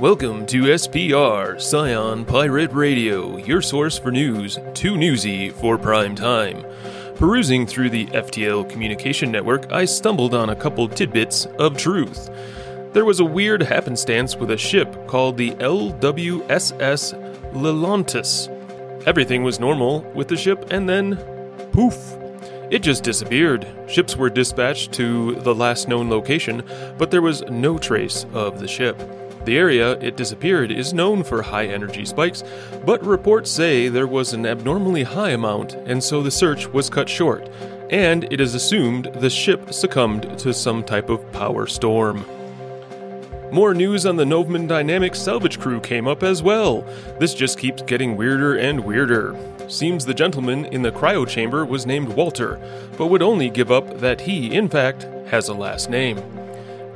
Welcome to SPR, Scion Pirate Radio, your source for news, too newsy for prime time. Perusing through the FTL communication network, I stumbled on a couple tidbits of truth. There was a weird happenstance with a ship called the LWSS Lelantis. Everything was normal with the ship, and then poof. It just disappeared. Ships were dispatched to the last known location, but there was no trace of the ship. The area it disappeared is known for high energy spikes, but reports say there was an abnormally high amount, and so the search was cut short, and it is assumed the ship succumbed to some type of power storm. More news on the Novman Dynamics salvage crew came up as well. This just keeps getting weirder and weirder. Seems the gentleman in the cryo chamber was named Walter, but would only give up that he, in fact, has a last name.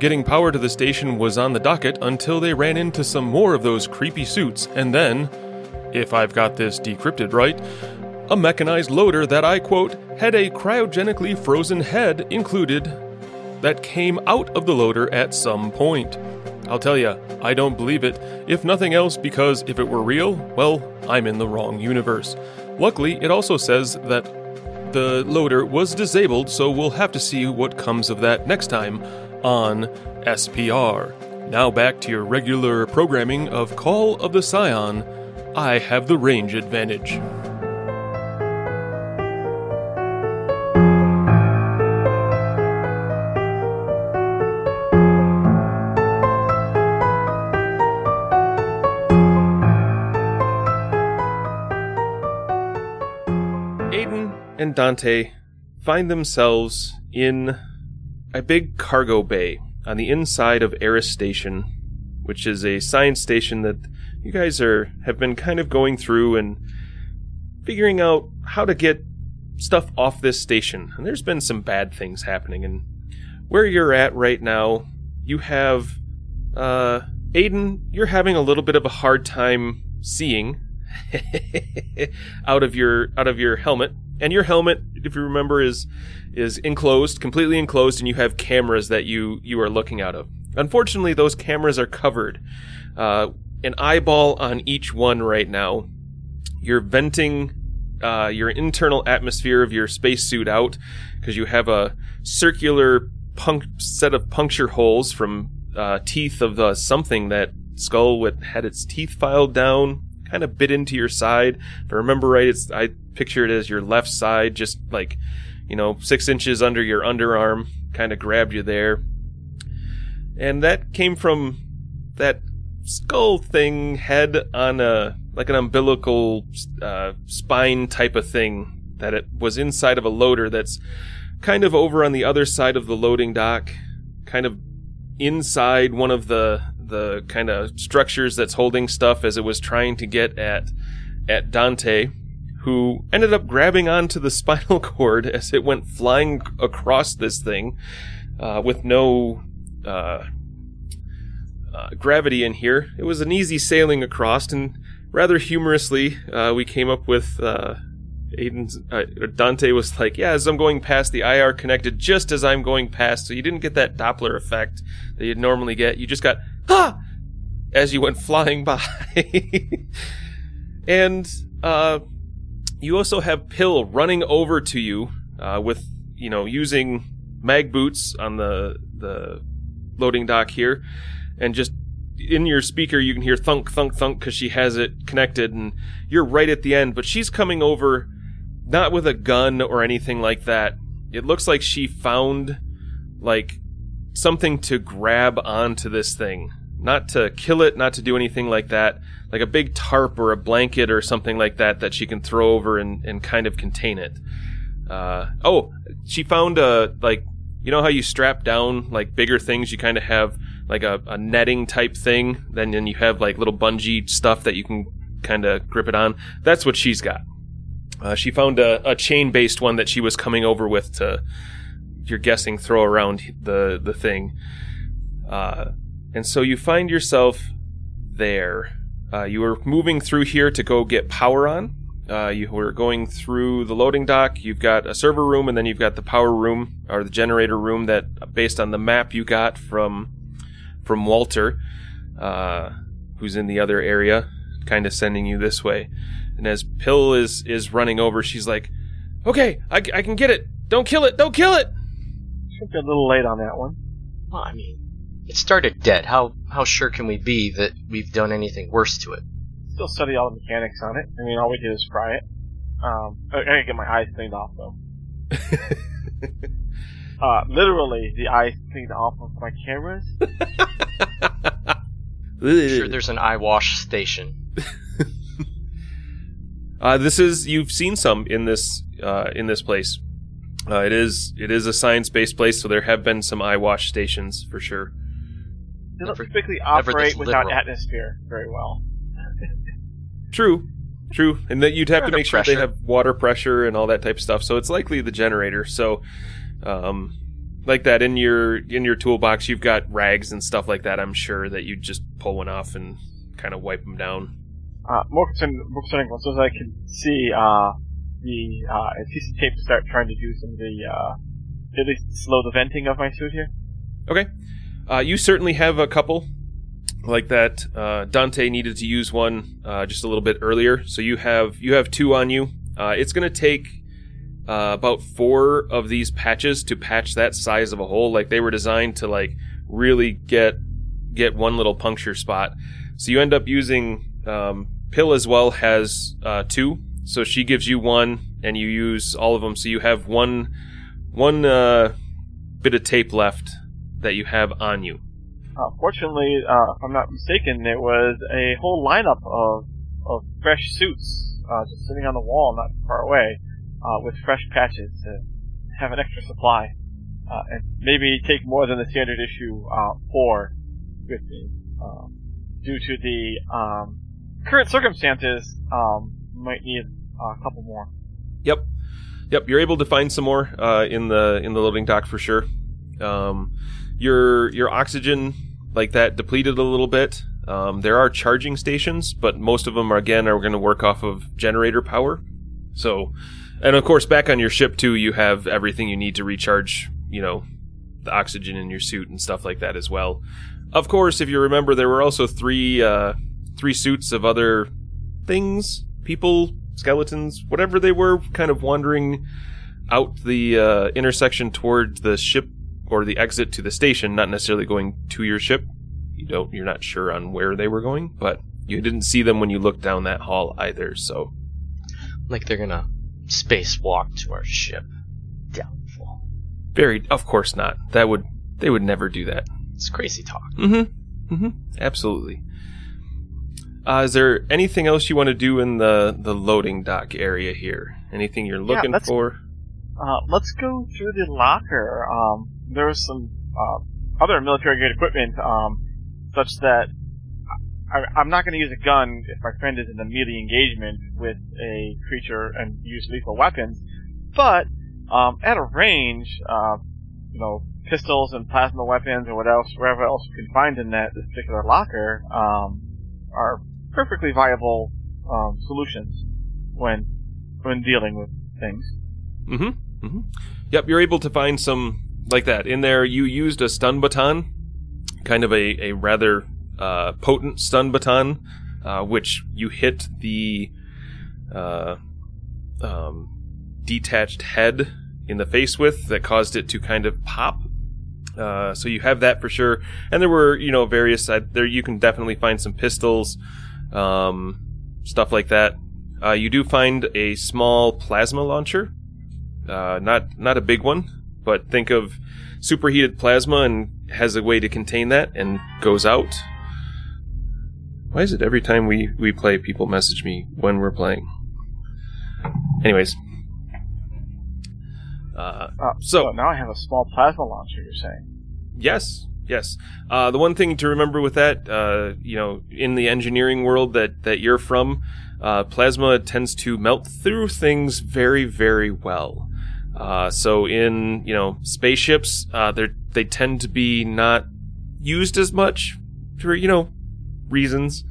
Getting power to the station was on the docket until they ran into some more of those creepy suits, and then, if I've got this decrypted right, a mechanized loader that I quote had a cryogenically frozen head included that came out of the loader at some point. I'll tell you, I don't believe it, if nothing else because if it were real, well, I'm in the wrong universe. Luckily, it also says that the loader was disabled, so we'll have to see what comes of that next time on SPR. Now back to your regular programming of Call of the Scion. I have the range advantage. Aiden and Dante find themselves in a big cargo bay on the inside of Eris Station, which is a science station that you guys are have been kind of going through and figuring out how to get stuff off this station. And there's been some bad things happening. And where you're at right now, you have uh, Aiden. You're having a little bit of a hard time seeing out of your out of your helmet. And your helmet, if you remember, is is enclosed, completely enclosed, and you have cameras that you you are looking out of. Unfortunately, those cameras are covered. Uh, an eyeball on each one right now. You're venting uh, your internal atmosphere of your spacesuit out because you have a circular set of puncture holes from uh, teeth of uh, something that skull with had its teeth filed down, kind of bit into your side. If I remember right, it's I picture it as your left side, just like you know, six inches under your underarm, kind of grabbed you there. And that came from that skull thing head on a like an umbilical uh, spine type of thing that it was inside of a loader that's kind of over on the other side of the loading dock, kind of inside one of the the kind of structures that's holding stuff as it was trying to get at at Dante, who ended up grabbing onto the spinal cord as it went flying across this thing uh, with no uh, uh, gravity in here. It was an easy sailing across, and rather humorously, uh, we came up with uh, Aiden's uh, Dante was like, "Yeah, as I'm going past, the IR connected just as I'm going past, so you didn't get that Doppler effect that you'd normally get. You just got ha as you went flying by." and uh, you also have Pill running over to you uh, with, you know, using mag boots on the the loading dock here, and just in your speaker you can hear thunk thunk thunk because she has it connected, and you're right at the end. But she's coming over, not with a gun or anything like that. It looks like she found like something to grab onto this thing not to kill it, not to do anything like that, like a big tarp or a blanket or something like that that she can throw over and, and kind of contain it. Uh, oh, she found a, like, you know how you strap down, like, bigger things? You kind of have, like, a, a netting type thing, then, then you have, like, little bungee stuff that you can kind of grip it on. That's what she's got. Uh, she found a, a chain based one that she was coming over with to, you're guessing, throw around the, the thing. Uh, and so you find yourself there. Uh, you were moving through here to go get power on. Uh, you were going through the loading dock. You've got a server room, and then you've got the power room or the generator room that, based on the map you got from from Walter, uh, who's in the other area, kind of sending you this way. And as Pill is is running over, she's like, "Okay, I, I can get it. Don't kill it. Don't kill it." Should be a little late on that one. Well, I mean, it started dead. How how sure can we be that we've done anything worse to it? Still study all the mechanics on it. I mean, all we did is fry it. Um, I, I gotta get my eyes cleaned off though. uh, literally, the eyes cleaned off of my cameras. I'm sure there's an eye wash station. Uh, this is you've seen some in this uh, in this place. Uh, it is it is a science based place, so there have been some eye wash stations for sure. They don't Never- typically operate without literal. atmosphere very well. True, true, and that you'd have to Under make sure they have water pressure and all that type of stuff. So it's likely the generator. So, um, like that in your in your toolbox, you've got rags and stuff like that. I'm sure that you'd just pull one off and kind of wipe them down. Uh, more concerning, more concerning ones, as I can see, uh, the, uh, a piece of tape start trying to do some of the, uh, at least slow the venting of my suit here. Okay. Uh, you certainly have a couple like that. Uh, Dante needed to use one uh, just a little bit earlier, so you have you have two on you. Uh, it's going to take uh, about four of these patches to patch that size of a hole. Like they were designed to like really get get one little puncture spot. So you end up using um, Pill as well has uh, two. So she gives you one, and you use all of them. So you have one one bit of tape left that you have on you. Uh, fortunately, uh, if I'm not mistaken, it was a whole lineup of, of fresh suits, uh, just sitting on the wall not far away, uh, with fresh patches to have an extra supply, uh, and maybe take more than the standard issue, uh, four with me, um, due to the, um, current circumstances, um, might need uh, a couple more. Yep, yep. You're able to find some more uh, in the in the loading dock for sure. Um, your your oxygen like that depleted a little bit. Um, there are charging stations, but most of them are again are going to work off of generator power. So, and of course, back on your ship too, you have everything you need to recharge. You know, the oxygen in your suit and stuff like that as well. Of course, if you remember, there were also three uh, three suits of other things, people, skeletons, whatever they were, kind of wandering out the uh, intersection toward the ship or the exit to the station, not necessarily going to your ship. You don't, you're not sure on where they were going, but you didn't see them when you looked down that hall either. So, Like they're gonna spacewalk to our ship. Doubtful. very, of course not. That would, they would never do that. It's crazy talk. Mm-hmm. Mm-hmm. Absolutely. Uh, is there anything else you want to do in the the loading dock area here? Anything you're looking let's- for? Uh, let's go through the locker. Um, there was some uh, other military grade equipment, um, such that I, I'm not going to use a gun if my friend is in a melee engagement with a creature and use lethal weapons. But um, at a range, uh, you know, pistols and plasma weapons or what else, wherever else you can find in that this particular locker, um, are perfectly viable um, solutions when when dealing with things. Mm-hmm. Mm-hmm. Yep, you're able to find some like that in there. You used a stun baton, kind of a a rather uh, potent stun baton, uh, which you hit the uh, um, detached head in the face with, that caused it to kind of pop. Uh, so you have that for sure, and there were you know various there. You can definitely find some pistols, um, stuff like that. Uh, you do find a small plasma launcher, uh, not not a big one, but think of superheated plasma and has a way to contain that and goes out. Why is it every time we we play, people message me when we're playing? Anyways, uh, Uh, So- now I have a small plasma launcher. You're saying? Yes, yes. Uh, the one thing to remember with that, uh, you know, in the engineering world that, that you're from, uh, plasma tends to melt through things very, very well. Uh, so in, you know, spaceships, uh, they they tend to be not used as much for, you know, reasons.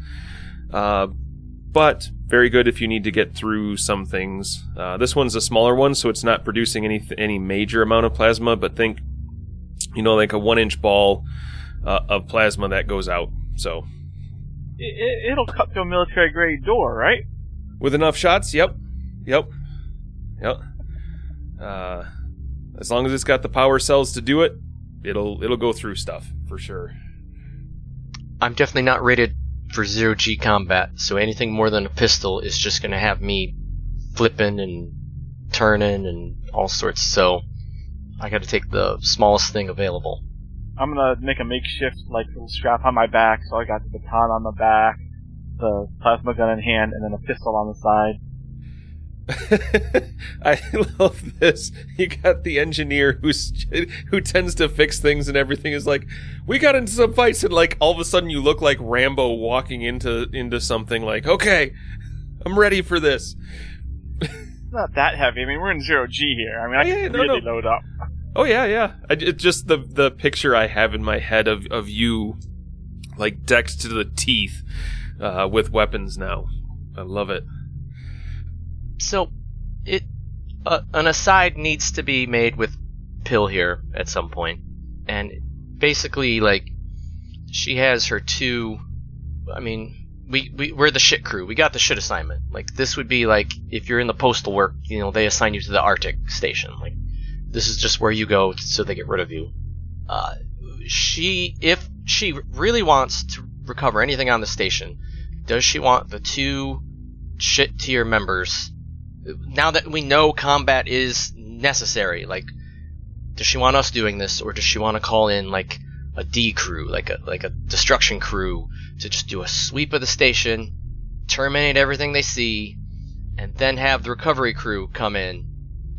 Uh, but very good if you need to get through some things. Uh, this one's a smaller one, so it's not producing any any major amount of plasma. But think, you know, like a one inch ball uh, of plasma that goes out. So it, it'll cut through a military grade door, right? With enough shots, yep, yep, yep. Uh, as long as it's got the power cells to do it, it'll it'll go through stuff for sure. I'm definitely not rated for zero G combat, so anything more than a pistol is just gonna have me flipping and turning and all sorts. So I got to take the smallest thing available. I'm gonna make a makeshift like little strap on my back, so I got the baton on the back, the plasma gun in hand, and then a pistol on the side. I love this. You got the engineer who's who tends to fix things and everything is like, we got into some fights and like all of a sudden you look like Rambo walking into into something like, okay, I'm ready for this. Not that heavy. I mean, we're in zero G here. I mean, I Yeah, can no, really no. load up. Oh yeah, yeah. I, it's just the the picture I have in my head of of you, like decked to the teeth, uh, with weapons now. I love it. So, it uh, an aside needs to be made with Pill here at some point. and basically, like, she has her two. I mean, we, we we're the shit crew. We got the shit assignment. Like, this would be like if you're in the postal work, you know, they assign you to the Arctic station. Like, this is just where you go so they get rid of you. Uh, she, if she really wants to recover anything on the station, does she want the two shit tier members? Now that we know combat is necessary, like, does she want us doing this, or does she want to call in like a D crew, like a like a destruction crew, to just do a sweep of the station, terminate everything they see, and then have the recovery crew come in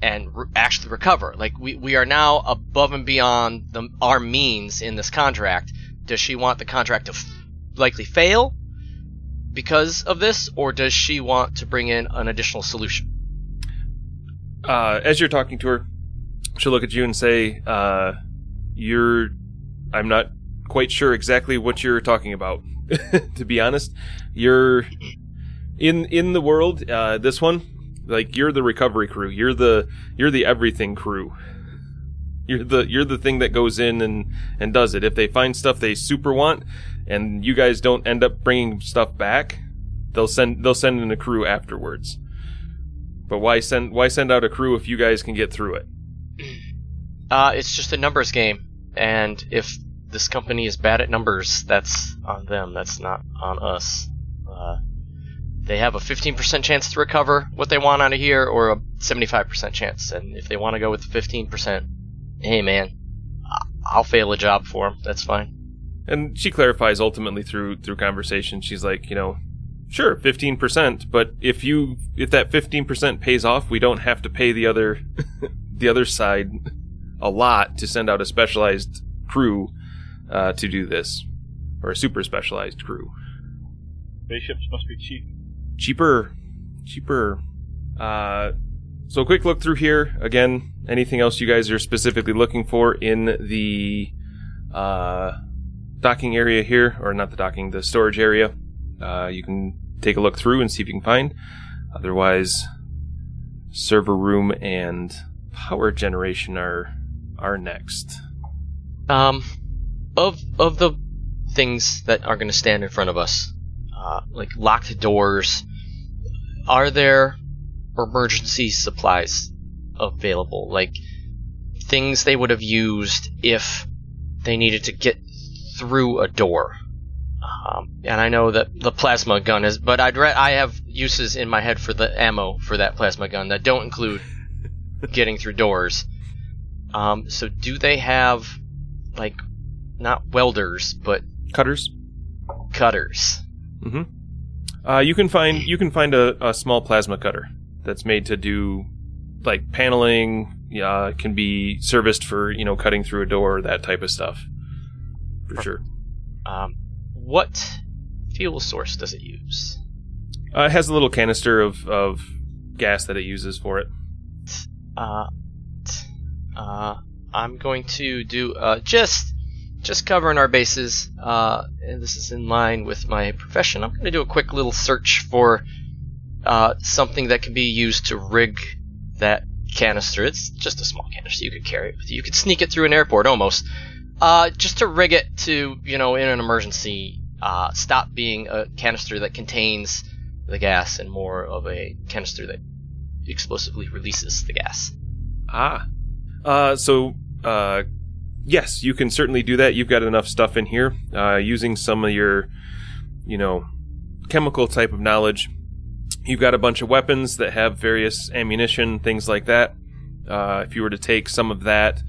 and re- actually recover. Like we, we are now above and beyond the, our means in this contract. Does she want the contract to f- likely fail because of this, or does she want to bring in an additional solution? Uh, as you're talking to her, she'll look at you and say, uh, "You're, I'm not quite sure exactly what you're talking about. to be honest, you're in in the world. Uh, this one, like you're the recovery crew. You're the you're the everything crew. You're the you're the thing that goes in and and does it. If they find stuff they super want, and you guys don't end up bringing stuff back, they'll send they'll send in a crew afterwards. But why send why send out a crew if you guys can get through it? Uh, it's just a numbers game, and if this company is bad at numbers, that's on them. That's not on us. Uh, they have a 15% chance to recover what they want out of here, or a 75% chance. And if they want to go with the 15%, hey man, I'll fail a job for them. That's fine. And she clarifies ultimately through through conversation. She's like, you know, sure, fifteen percent, but if you if that fifteen percent pays off, we don't have to pay the other the other side a lot to send out a specialized crew uh, to do this, or a super specialized crew. Spaceships must be cheap. cheaper cheaper uh so a quick look through here again anything else you guys are specifically looking for in the uh docking area here or not the docking the storage area uh you can take a look through and see if you can find otherwise server room and power generation are are next Um, of of the things that are going to stand in front of us, uh, like locked doors, are there emergency supplies available? Like things they would have used if they needed to get through a door. Um, and I know that the plasma gun is, but I'd re- I have uses in my head for the ammo for that plasma gun that don't include getting through doors. Um, so do they have like not welders but cutters cutters? Uh, you can find you can find a, a small plasma cutter that's made to do like paneling. Yeah, can be serviced for you know cutting through a door, that type of stuff. For sure. Um, what fuel source does it use? Uh, it has a little canister of, of gas that it uses for it. Uh, uh, I'm going to do uh, just just covering our bases. Uh, and this is in line with my profession. I'm going to do a quick little search for uh, something that can be used to rig that canister. It's just a small canister. You could carry it with you. You could sneak it through an airport almost. Uh, just to rig it to you know in an emergency uh, stop being a canister that contains the gas and more of a canister that explosively releases the gas. Ah. Uh, so, uh, yes, you can certainly do that. You've got enough stuff in here. Uh, using some of your, you know, chemical type of knowledge, you've got a bunch of weapons that have various ammunition, things like that. Uh, if you were to take some of that,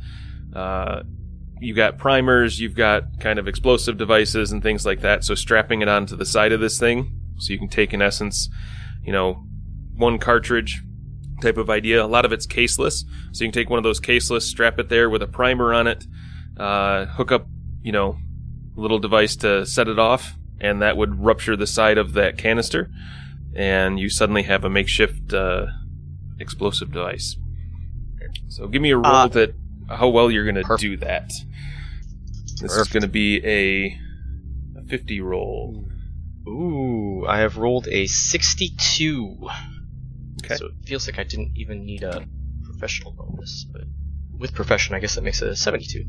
you've got primers, you've got kind of explosive devices and things like that. So strapping it onto the side of this thing, so you can take in essence, you know, one cartridge type of idea. A lot of it's caseless, so you can take one of those caseless, strap it there with a primer on it, uh, hook up, you know, a little device to set it off, and that would rupture the side of that canister, and you suddenly have a makeshift uh, explosive device. So give me a roll Uh, that how well you're going to perfect. do that. This is going to be a, a 50 roll. Ooh, I have rolled a 62. Okay. So it feels like I didn't even need a professional bonus, but with profession, I guess that makes it a 72.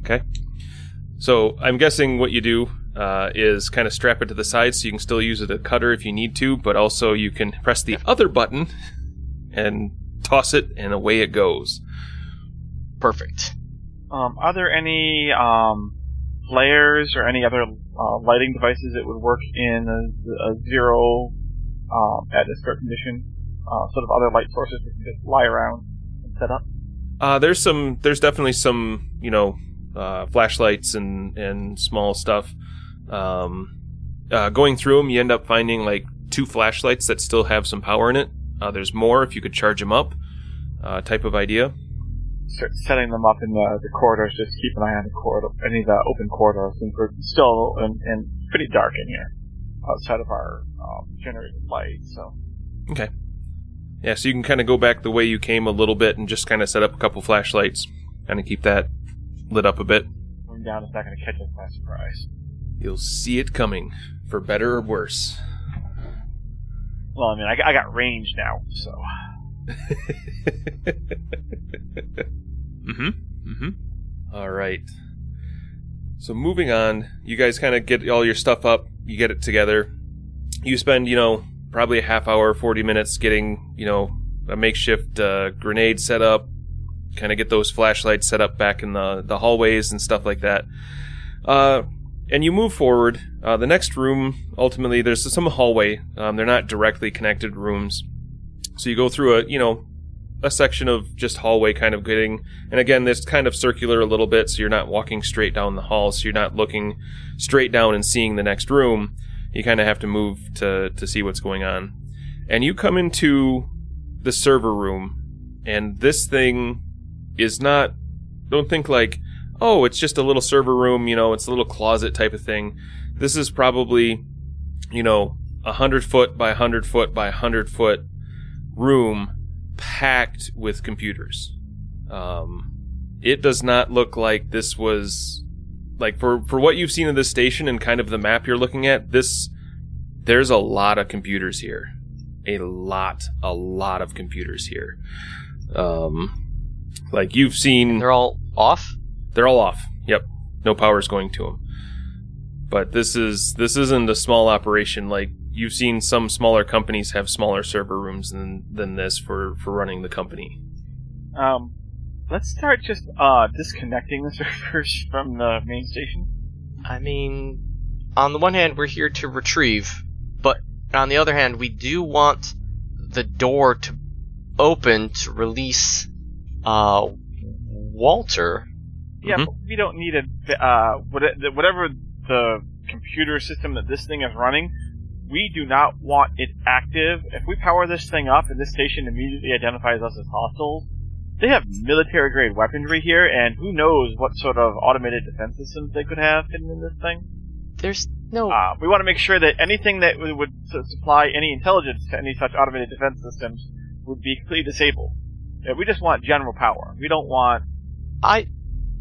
Okay. So I'm guessing what you do uh, is kind of strap it to the side so you can still use it as a cutter if you need to, but also you can press the other button and toss it, and away it goes. Perfect. Um, are there any um, flares or any other uh, lighting devices that would work in a, a zero um, atmosphere condition? Uh, sort of other light sources we can just lie around and set up. Uh, there's some. There's definitely some. You know, uh, flashlights and and small stuff. Um, uh, going through them, you end up finding like two flashlights that still have some power in it. Uh, there's more if you could charge them up. Uh, type of idea. Start setting them up in the, the corridors. Just keep an eye on the corridor, any of the open corridors, since we're still in, in pretty dark in here outside of our um, generated light. So Okay. Yeah, so you can kind of go back the way you came a little bit and just kind of set up a couple flashlights, kind of keep that lit up a bit. going down is not going to catch us by surprise. You'll see it coming, for better or worse. Well, I mean, I, I got range now, so Mm-hmm. Mm-hmm. All right. So moving on, you guys kind of get all your stuff up. You get it together. You spend, you know, probably a half hour, forty minutes getting, you know, a makeshift uh, grenade set up. Kind of get those flashlights set up back in the the hallways and stuff like that. Uh, and you move forward. Uh, the next room, ultimately, there's some hallway. Um, they're not directly connected rooms. So you go through a, you know, a section of just hallway kind of getting and again this kind of circular a little bit so you're not walking straight down the hall so you're not looking straight down and seeing the next room. You kind of have to move to to see what's going on. And you come into the server room and this thing is not don't think like oh it's just a little server room you know it's a little closet type of thing. This is probably you know a hundred foot by hundred foot by hundred foot room packed with computers. Um, it does not look like this was like for for what you've seen of this station and kind of the map you're looking at. This there's a lot of computers here, a lot, a lot of computers here. Um, like you've seen, They're all off? they're all off. Yep, no power's going to them. But this is this isn't a small operation. Like you've seen some smaller companies have smaller server rooms than than this for for running the company. um, let's start just uh, disconnecting the servers from the main station. I mean, on the one hand, we're here to retrieve, but on the other hand, we do want the door to open to release uh, Walter. Yeah, Mhm. but we don't need a uh, whatever the computer system that this thing is running. We do not want it active. If we power this thing up and this station immediately identifies us as hostiles, they have military grade weaponry here, and who knows what sort of automated defense systems they could have hidden in this thing. There's no. Uh, we want to make sure that anything that would, would su- supply any intelligence to any such automated defense systems would be completely disabled. Yeah, we just want general power. We don't want. I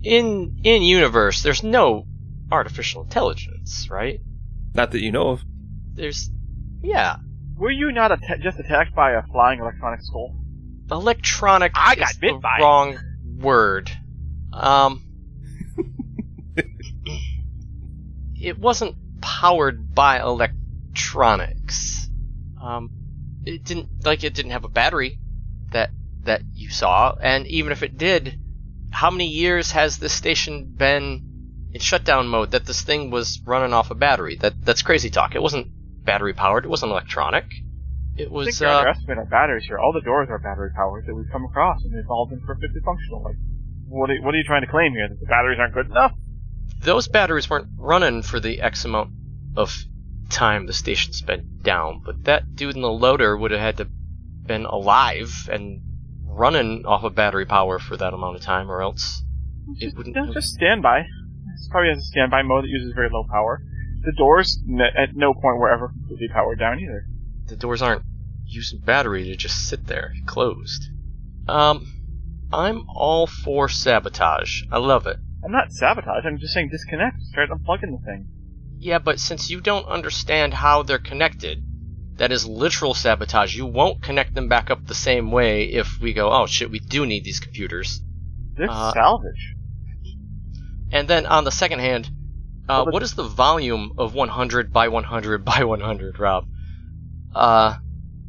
in in universe. There's no artificial intelligence, right? Not that you know of. There's yeah, Were you not atta- just attacked by a flying electronic skull? electronic. I got is bit the by it. wrong word. Um, it wasn't powered by electronics. Um, it didn't like it didn't have a battery that that you saw, and even if it did, how many years has this station been in shutdown mode that this thing was running off a battery? That that's crazy talk. It wasn't battery powered. It wasn't electronic. It I was. think you're Uh, underestimating our batteries here. All the doors are battery powered that we've come across, and they've all been perfectly functional. Like, what are, what are you trying to claim here? That the batteries aren't good enough? those batteries weren't running for the X amount of time the station's been down, but that dude in the loader would have had to been alive and running off of battery power for that amount of time, or else it Just, wouldn't. just standby. This probably has a standby mode that uses very low power. The doors n- at no point were ever completely powered down either. the doors aren't using battery to just sit there closed. Um, I'm all for sabotage. I love it. I'm not sabotage. I'm just saying disconnect. Start unplugging the thing. Yeah, but since you don't understand how they're connected, that is literal sabotage. You won't connect them back up the same way if we go, oh shit, we do need these computers. This Uh, salvage. And then on the second hand, uh, what is the volume of 100 by 100 by 100, Rob? Uh,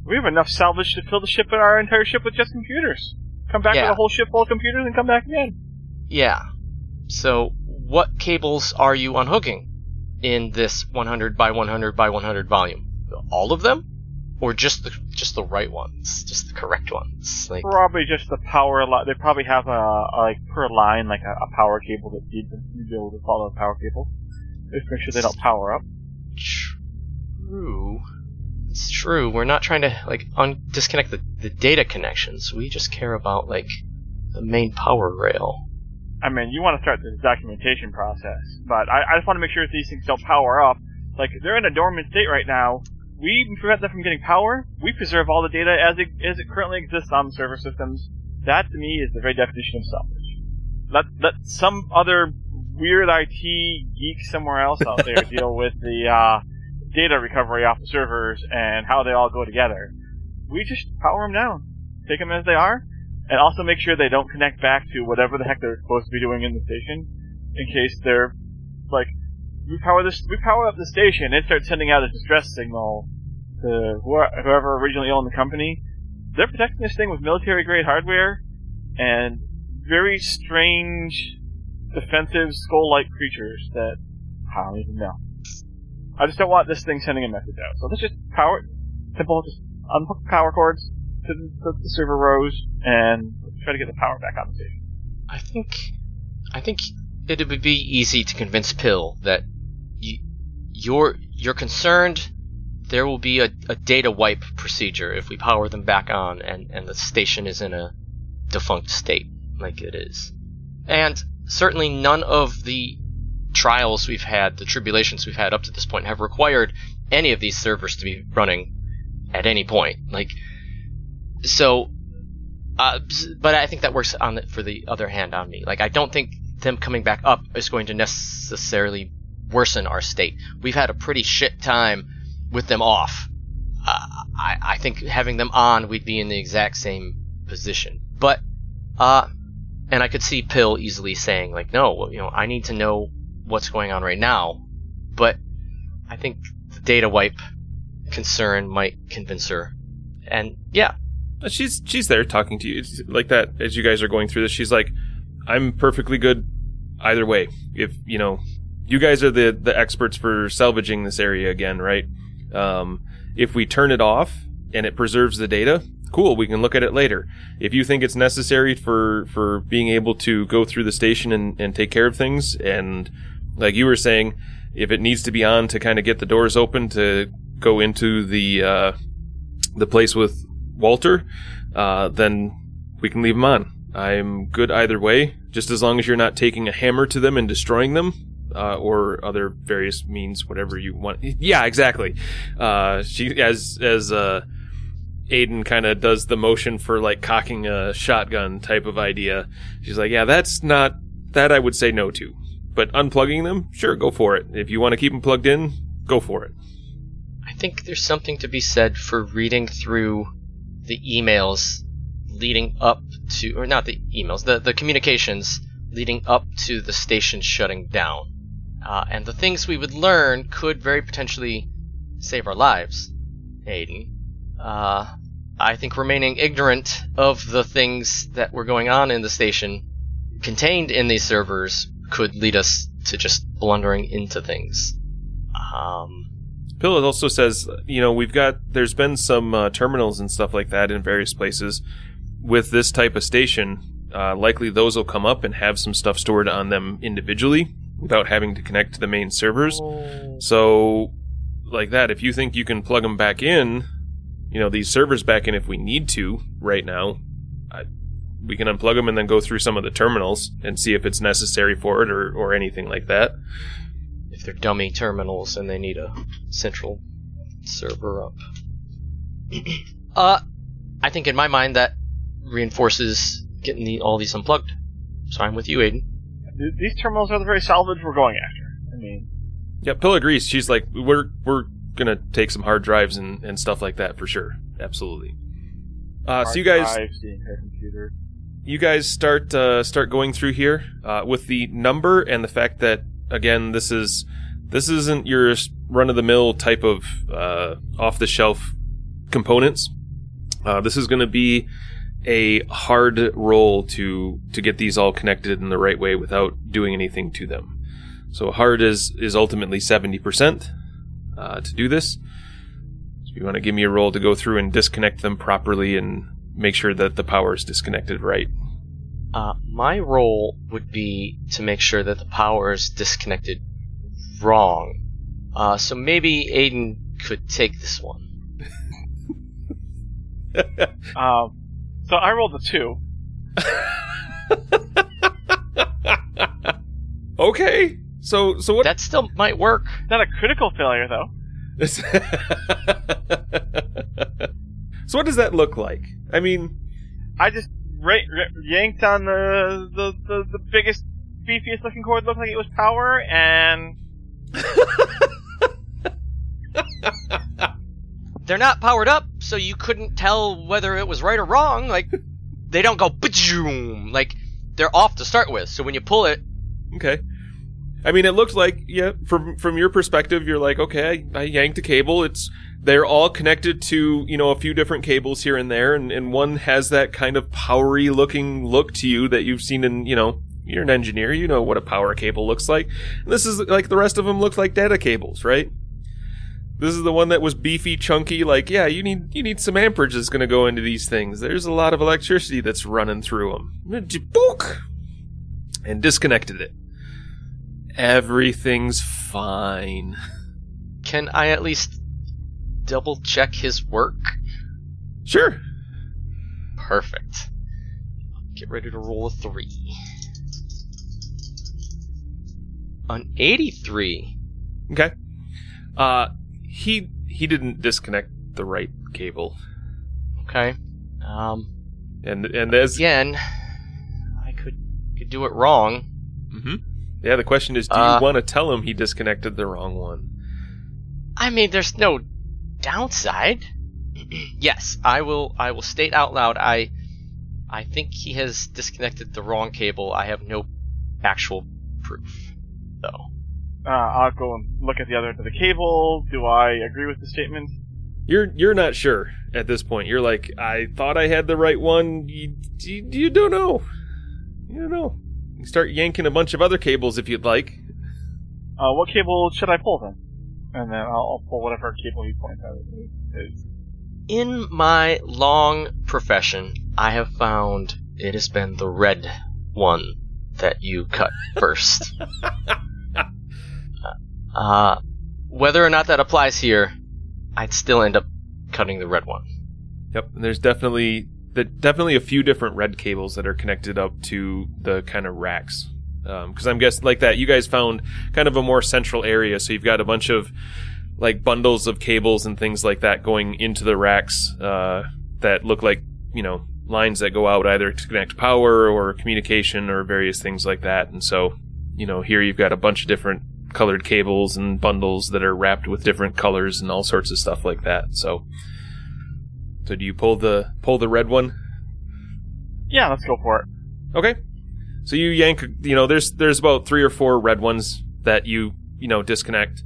We have enough salvage to fill the ship, our entire ship with just computers. Come back Yeah. with a whole ship full of computers and come back again. yeah. So, what cables are you unhooking in this 100 by 100 by 100 volume? All of them? Or just the just the right ones, just the correct ones? Like, Probably just the power line. They probably have a, a like per line like a, a power cable that them. You'd be able to follow the power cable. Just make sure they don't power up. true. It's true. We're not trying to like un- disconnect the, the data connections. We just care about like the main power rail. I mean, you want to start the documentation process, but I, I just want to make sure that these things don't power up. Like they're in a dormant state right now. We prevent them from getting power. We preserve all the data as it as it currently exists on the server systems. That to me is the very definition of salvage. Let let some other weird IT geek somewhere else out there deal with the uh, data recovery off the servers and how they all go together. We just power them down, take them as they are, and also make sure they don't connect back to whatever the heck they're supposed to be doing in the station, in case they're like we power this, we power up the station, it starts sending out a distress signal to whoe- whoever originally owned the company. They're protecting this thing with military grade hardware and very strange defensive skull-like creatures that I don't even know. I just don't want this thing sending a message out. So let's just power simple, just unhook the power cords to the, the server rows and try to get the power back on the station. I think, I think it would be easy to convince Pill that you, you're you're concerned. There will be a, a data wipe procedure if we power them back on and, and the station is in a defunct state like it is. And certainly none of the trials we've had, the tribulations we've had up to this point, have required any of these servers to be running at any point. Like, so, uh, but I think that works on the, for the other hand on me. Like, I don't think them coming back up is going to necessarily worsen our state. We've had a pretty shit time with them off. Uh, I, I think having them on, we'd be in the exact same position. But, uh, and I could see Pill easily saying, like, no, you know, I need to know what's going on right now. But I think the data wipe concern might convince her. And yeah, She's she's there talking to you It's like that as you guys are going through this. She's like, "I'm perfectly good either way. If you know, you guys are the the experts for salvaging this area again, right? Um, if we turn it off and it preserves the data, cool. We can look at it later. If you think it's necessary for for being able to go through the station and and take care of things, and like you were saying, if it needs to be on to kind of get the doors open to go into the uh, the place with Walter, uh, then we can leave them on. I'm good either way, just as long as you're not taking a hammer to them and destroying them, uh, or other various means, whatever you want. Yeah, exactly. Uh, she as as uh, Aiden kind of does the motion for like cocking a shotgun type of idea. She's like, yeah, that's not that I would say no to, but unplugging them, sure, go for it. If you want to keep them plugged in, go for it. I think there's something to be said for reading through the emails leading up to, or not the emails, the, the communications leading up to the station shutting down. Uh, and the things we would learn could very potentially save our lives, Aiden. Uh, I think remaining ignorant of the things that were going on in the station contained in these servers could lead us to just blundering into things. Um, Pill also says, you know, we've got, there's been some uh, terminals and stuff like that in various places. With this type of station, uh, likely those will come up and have some stuff stored on them individually without having to connect to the main servers. So, like that, if you think you can plug them back in, you know, these servers back in if we need to right now, I, we can unplug them and then go through some of the terminals and see if it's necessary for it or, or anything like that. if they're dummy terminals and they need a central server up. uh, I think in my mind that reinforces getting the, all these unplugged. So I'm with you, Aiden. These terminals are the very salvage we're going after. I mean, Yeah, Pill agrees. She's like, we're we're gonna take some hard drives and, and stuff like that for sure. Absolutely. Uh, so you guys, drives, the entire computer. you guys start uh, start going through here uh, with the number and the fact that again, this is this isn't your run of the mill type of uh, off the shelf components. Uh, this is going to be a hard roll to to get these all connected in the right way without doing anything to them. So hard is is ultimately seventy percent uh, to do this. So you want to give me a roll to go through and disconnect them properly and make sure that the power is disconnected right. Uh, my role would be to make sure that the power is disconnected wrong. Uh, so maybe Aiden could take this one. Um, so I rolled a two. okay. So so what? That still might work. Not a critical failure though. so what does that look like? I mean, I just ra- ra- yanked on the, the, the, the biggest, beefiest looking cord, looked like it was power, and They're not powered up, so you couldn't tell whether it was right or wrong. Like, they don't go boom. Like, they're off to start with. So when you pull it, okay. I mean, it looked like yeah. From from your perspective, you're like, okay, I, I yanked a cable. It's they're all connected to you know a few different cables here and there, and and one has that kind of powery looking look to you that you've seen in you know. You're an engineer, you know what a power cable looks like. And this is like the rest of them look like data cables, right? This is the one that was beefy, chunky. Like, yeah, you need you need some amperage that's going to go into these things. There's a lot of electricity that's running through them. And disconnected it. Everything's fine. can I at least double check his work? Sure. Perfect. Get ready to roll a three. An 83. Okay. Uh, he he didn't disconnect the right cable, Okay. Um, and and as again, I could could do it wrong. hmm yeah, the question is, do Uh, you want to tell him he disconnected the wrong one? I mean, there's no downside. yes, I will. I will state out loud. I, I think he has disconnected the wrong cable. I have no actual proof, though. uh, I'll go and look at the other end of the cable. Do I agree with the statement? You're you're not sure at this point. You're like, I thought I had the right one. You you, you don't know. You don't know. You start yanking a bunch of other cables if you'd like. Uh, what cable should I pull then? And then I'll, I'll pull whatever cable you point out is. In my long profession, I have found it has been the red one that you cut first. uh, whether or not that applies here, I'd still end up cutting the red one. Yep. And there's definitely definitely a few different red cables that are connected up to the kind of racks. Because I'm guessing like that, you guys found kind of a more central area, so you've got a bunch of like bundles of cables and things like that going into the racks uh, that look like you know lines that go out either to connect power or communication or various things like that. And so you know here you've got a bunch of different colored cables and bundles that are wrapped with different colors and all sorts of stuff like that. So. So do you pull the pull the red one? Yeah, let's go for it. Okay. So you yank, you know, there's there's about three or four red ones that you you know disconnect.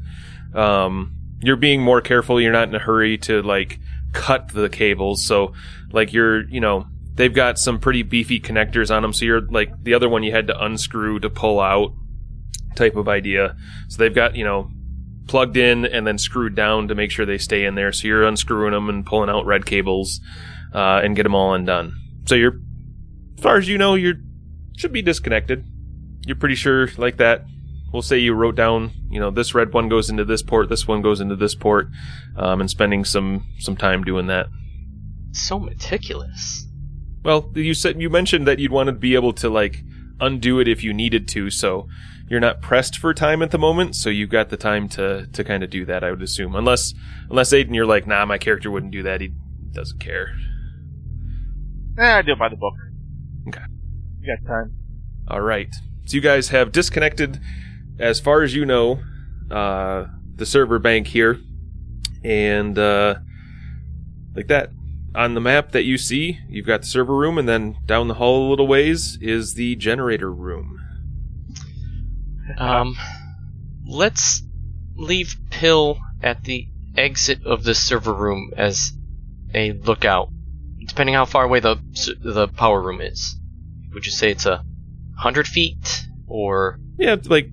Um, you're being more careful. You're not in a hurry to like cut the cables. So like you're you know they've got some pretty beefy connectors on them. So you're like the other one you had to unscrew to pull out type of idea. So they've got you know plugged in and then screwed down to make sure they stay in there. So you're unscrewing them and pulling out red cables uh, and get them all undone. So you're, as far as you know, you should be disconnected. You're pretty sure like that. We'll say you wrote down, you know, this red one goes into this port, this one goes into this port, um, and spending some some time doing that. So meticulous. Well, you said you mentioned that you'd want to be able to like undo it if you needed to, so you're not pressed for time at the moment, so you've got the time to to kind of do that. I would assume, unless unless Aiden, you're like, nah, my character wouldn't do that. He doesn't care. Eh, I do it by the book. Okay. You got time. All right. So you guys have disconnected, as far as you know, uh, the server bank here, and uh, like that. On the map that you see, you've got the server room, and then down the hall a little ways is the generator room. Um, let's leave Pill at the exit of the server room as a lookout, depending how far away the the power room is. Would you say it's a hundred feet or? Yeah, like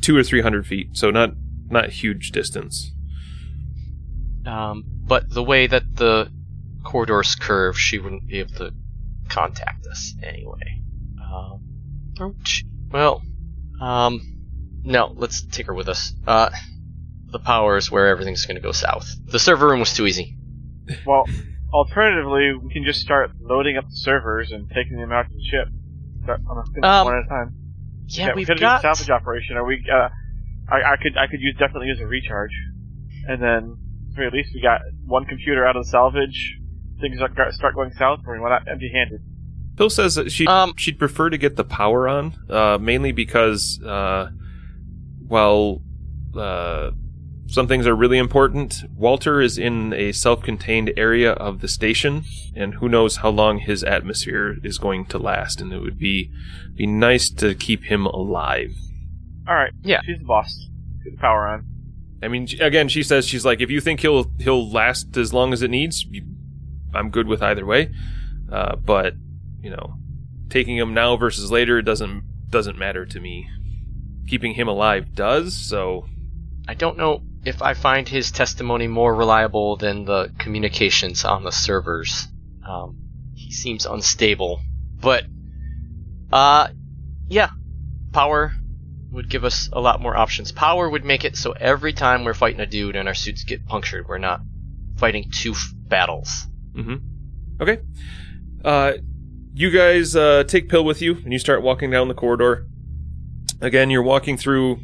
two or three hundred feet, so not not huge distance. Um, but the way that the corridors curve, she wouldn't be able to contact us anyway. Um, well, um, no, let's take her with us. Uh, the power is where everything's going to go south. The server room was too easy. Well, alternatively, we can just start loading up the servers and taking them out to the ship. Start on a, Um, one at a time. Yeah, we we've could got. do a salvage operation. Or we, uh, I, I could, I could use definitely use a recharge, and then at least we got one computer out of the salvage. Things start start going south, or we went out empty-handed. Pill says that she Um, she'd prefer to get the power on, uh, mainly because uh, while uh, some things are really important, Walter is in a self-contained area of the station, and who knows how long his atmosphere is going to last, and it would be be nice to keep him alive. All right. Yeah. She's the boss. Get the power on. I mean, again, she says she's like, if you think he'll he'll last as long as it needs, you, I'm good with either way. Uh, but you know, taking him now versus later doesn't doesn't matter to me. Keeping him alive does. So I don't know if I find his testimony more reliable than the communications on the servers. Um, he seems unstable, but uh, yeah, power would give us a lot more options. Power would make it so every time we're fighting a dude and our suits get punctured, we're not fighting two f- battles. hmm Okay. Uh, you guys uh, take Pill with you, and you start walking down the corridor. Again, you're walking through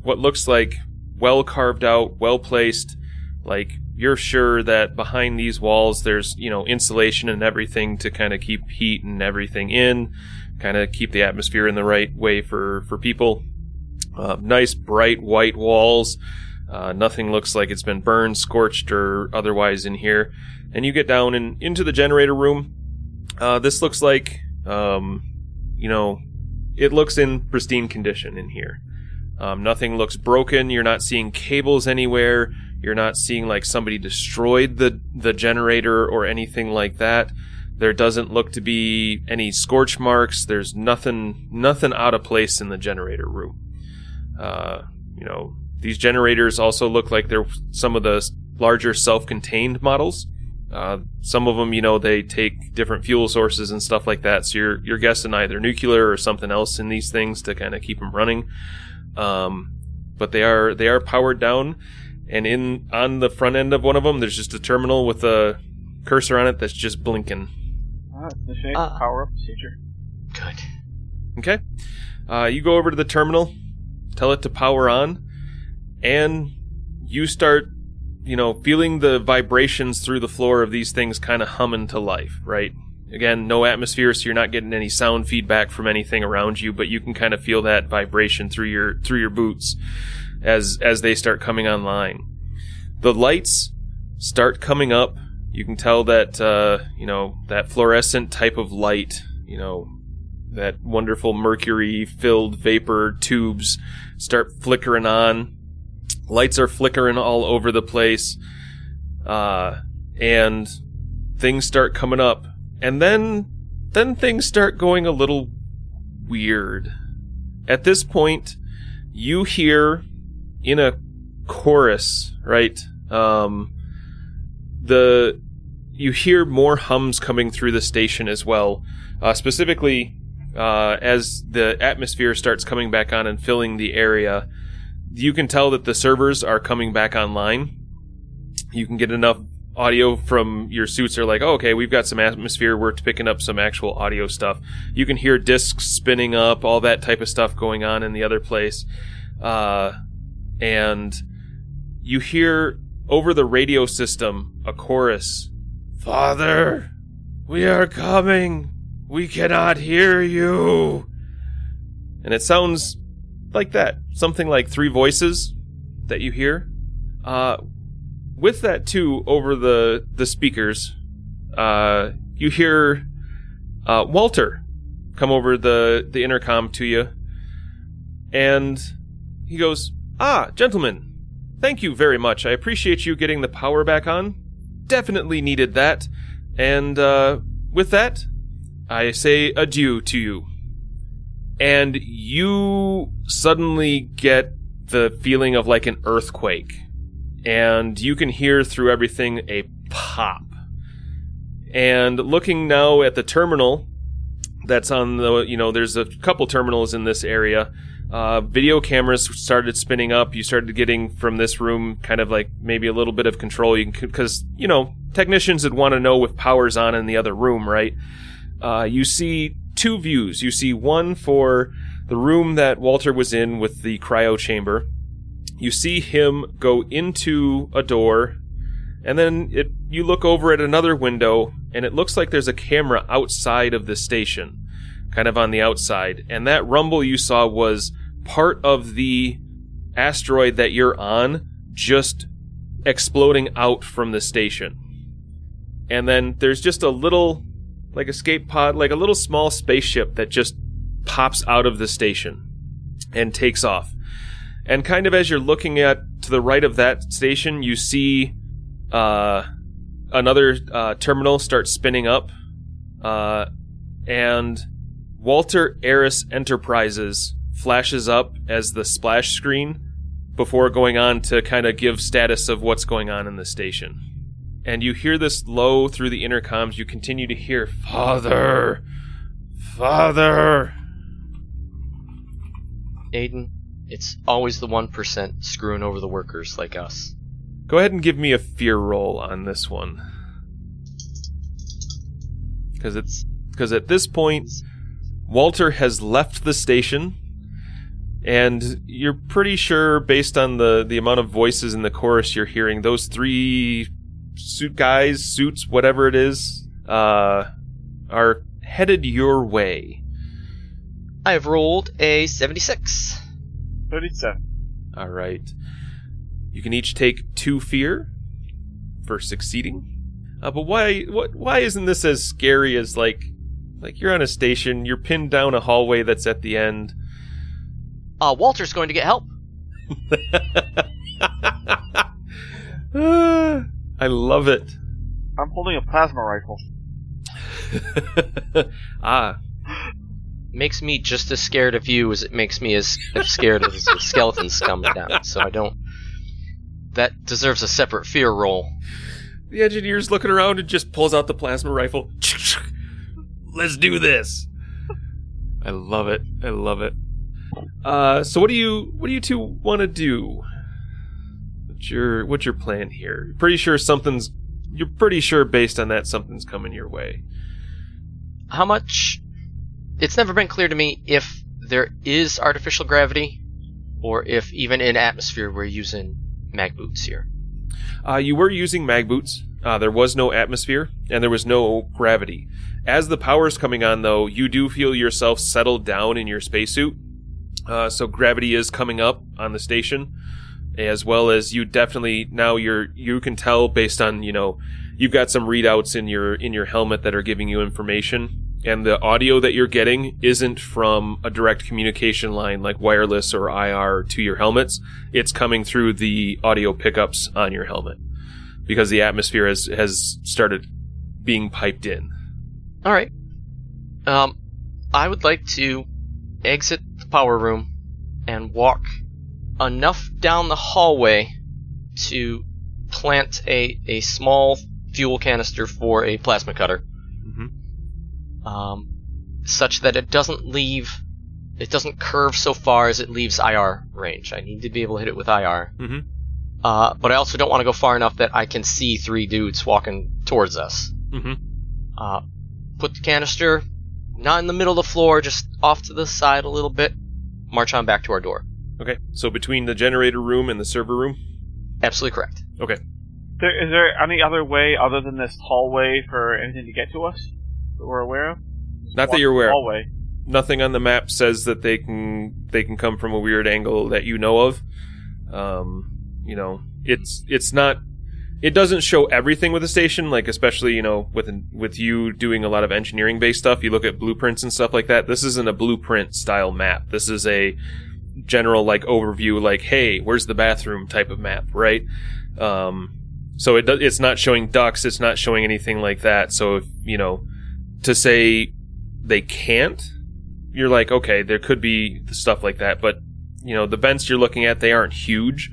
what looks like well carved out, well placed. Like you're sure that behind these walls, there's you know insulation and everything to kind of keep heat and everything in, kind of keep the atmosphere in the right way for for people. Uh, nice bright white walls. Uh, nothing looks like it's been burned, scorched, or otherwise in here and you get down and into the generator room. Uh, this looks like, um, you know, it looks in pristine condition in here. Um, nothing looks broken. You're not seeing cables anywhere. You're not seeing like somebody destroyed the the generator or anything like that. There doesn't look to be any scorch marks. There's nothing nothing out of place in the generator room. Uh, you know, these generators also look like they're some of the larger self-contained models. Uh, some of them, you know, they take different fuel sources and stuff like that. So you're you're guessing either nuclear or something else in these things to kind of keep them running. Um, but they are they are powered down, and in on the front end of one of them, there's just a terminal with a cursor on it that's just blinking. Alright, initiate Uh. power up procedure. Good. Okay, uh, you go over to the terminal, tell it to power on, and you start you know, feeling the vibrations through the floor of these things kind of humming to life, right? Again, no atmosphere, so you're not getting any sound feedback from anything around you, but you can kind of feel that vibration through your through your boots as as they start coming online. The lights start coming up. You can tell that uh, you know that fluorescent type of light, you know, that wonderful mercury filled vapor tubes start flickering on. Lights are flickering all over the place. Uh, and things start coming up. And then, then things start going a little weird. At this point, you hear in a chorus, right? Um, the you hear more hums coming through the station as well. Uh, specifically, uh, as the atmosphere starts coming back on and filling the area, you can tell that the servers are coming back online. You can get enough audio from your suits are like, oh, okay, we've got some atmosphere. We're picking up some actual audio stuff. You can hear discs spinning up, all that type of stuff going on in the other place. Uh, and you hear over the radio system a chorus Father, we are coming. We cannot hear you. And it sounds like that. Something like three voices that you hear. Uh, with that too, over the the speakers, uh, you hear uh, Walter come over the the intercom to you, and he goes, "Ah, gentlemen, thank you very much. I appreciate you getting the power back on. Definitely needed that. And uh, with that, I say adieu to you." And you suddenly get the feeling of like an earthquake and you can hear through everything a pop. And looking now at the terminal that's on the, you know, there's a couple terminals in this area. Uh, video cameras started spinning up. You started getting from this room kind of like maybe a little bit of control. You because you know technicians would want to know if power's on in the other room, right? Uh, you see two views. You see one for the room that Walter was in with the cryo chamber, you see him go into a door, and then it, you look over at another window, and it looks like there's a camera outside of the station, kind of on the outside. And that rumble you saw was part of the asteroid that you're on just exploding out from the station. And then there's just a little, like a escape pod, like a little small spaceship that just pops out of the station and takes off. And kind of as you're looking at to the right of that station, you see uh, another uh, terminal start spinning up, uh, and Walter Eris Enterprises flashes up as the splash screen before going on to kind of give status of what's going on in the station. And you hear this low through the intercoms. You continue to hear, Father! Father! Aiden, it's always the 1% screwing over the workers like us. Go ahead and give me a fear roll on this one. Because it's because at this point, Walter has left the station, and you're pretty sure, based on the the amount of voices in the chorus you're hearing, those three suit guys, suits, whatever it is, uh, are headed your way. I've rolled a 76. 37. All right. You can each take two fear for succeeding. Uh, but why? What? Why isn't this as scary as like, like you're on a station, you're pinned down a hallway that's at the end. Uh, Walter's going to get help. Ah, I love it. I'm holding a plasma rifle. ah, makes me just as scared of you as it makes me as, as scared of the skeletons coming down. So I don't. That deserves a separate fear roll. The engineer's looking around and just pulls out the plasma rifle. Let's do this. I love it. I love it. Uh, so what do you what do you two want to do? What's your what's your plan here? Pretty sure something's you're pretty sure based on that something's coming your way. How much it's never been clear to me if there is artificial gravity or if even in atmosphere we're using mag boots here. Uh, you were using mag boots. Uh, there was no atmosphere and there was no gravity. As the power's coming on, though, you do feel yourself settled down in your spacesuit. Uh, so gravity is coming up on the station, as well as you definitely now you're you can tell based on you know you've got some readouts in your in your helmet that are giving you information and the audio that you're getting isn't from a direct communication line like wireless or IR to your helmets. It's coming through the audio pickups on your helmet because the atmosphere has has started being piped in. All right. Um, I would like to exit the power room and walk enough down the hallway to plant a, a small fuel canister for a plasma cutter. Mhm. Um, such that it doesn't leave, it doesn't curve so far as it leaves IR range. I need to be able to hit it with IR. Mhm. Uh, but I also don't want to go far enough that I can see three dudes walking towards us. Mhm. Uh, put the canister not in the middle of the floor, just off to the side a little bit. March on back to our door. Okay, so between the generator room and the server room. Absolutely correct. Okay. There, is there any other way other than this hallway for anything to get to us that we're aware of? Just Not that you're aware of. Hallway. Nothing on the map says that they can they can come from a weird angle that you know of. Um, you know, it's it's not. It doesn't show everything with the station, like especially you know with with you doing a lot of engineering based stuff. You look at blueprints and stuff like that. This isn't a blueprint style map. This is a general like overview, like hey, where's the bathroom type of map, right? Um, so it it's not showing ducts. It's not showing anything like that. So if you know to say they can't, you're like okay, there could be stuff like that, but you know the vents you're looking at they aren't huge.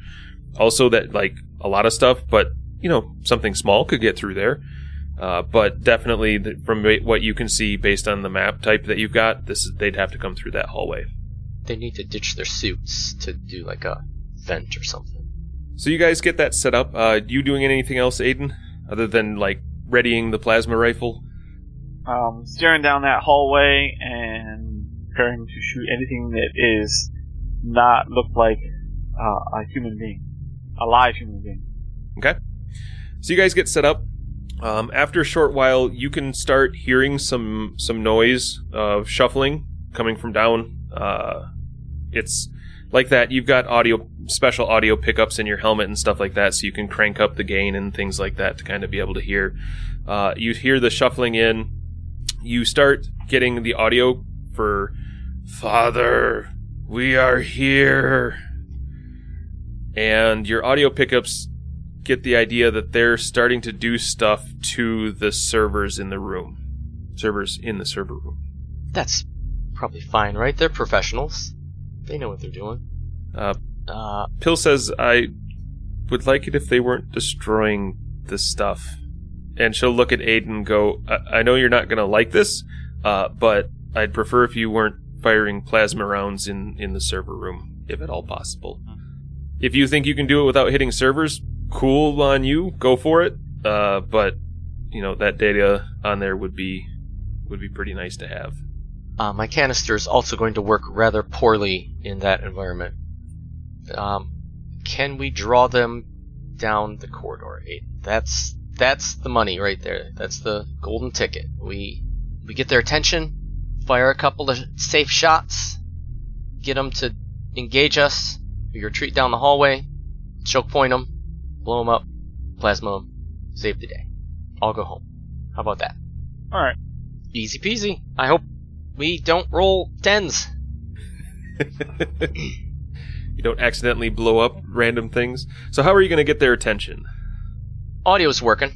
Also, that like a lot of stuff, but you know something small could get through there. Uh, but definitely, from what you can see based on the map type that you've got, this is, they'd have to come through that hallway. They need to ditch their suits to do like a vent or something. So you guys get that set up. Uh, you doing anything else, Aiden, other than like readying the plasma rifle? Um, staring down that hallway and preparing to shoot anything that is not look like uh, a human being, a live human being. Okay. So you guys get set up. Um, after a short while, you can start hearing some some noise of shuffling coming from down. Uh, it's like that. You've got audio special audio pickups in your helmet and stuff like that, so you can crank up the gain and things like that to kind of be able to hear. Uh, you hear the shuffling in. You start getting the audio for Father, we are here. And your audio pickups get the idea that they're starting to do stuff to the servers in the room. Servers in the server room. That's probably fine, right? They're professionals. They know what they're doing. Uh, Uh, Pill says, I would like it if they weren't destroying this stuff. And she'll look at Aiden and go, I, I know you're not going to like this, uh, but I'd prefer if you weren't firing plasma rounds in, in the server room, if at all possible. If you think you can do it without hitting servers, cool on you, go for it. Uh, but, you know, that data on there would be, would be pretty nice to have. Uh, my canister is also going to work rather poorly in that environment. Um, can we draw them down the corridor? Eight. That's that's the money right there. That's the golden ticket. We we get their attention, fire a couple of safe shots, get them to engage us. We retreat down the hallway, choke point them, blow them up, plasma them, save the day. I'll go home. How about that? All right. Easy peasy. I hope we don't roll tens. you don't accidentally blow up random things. So how are you going to get their attention? Audio's working.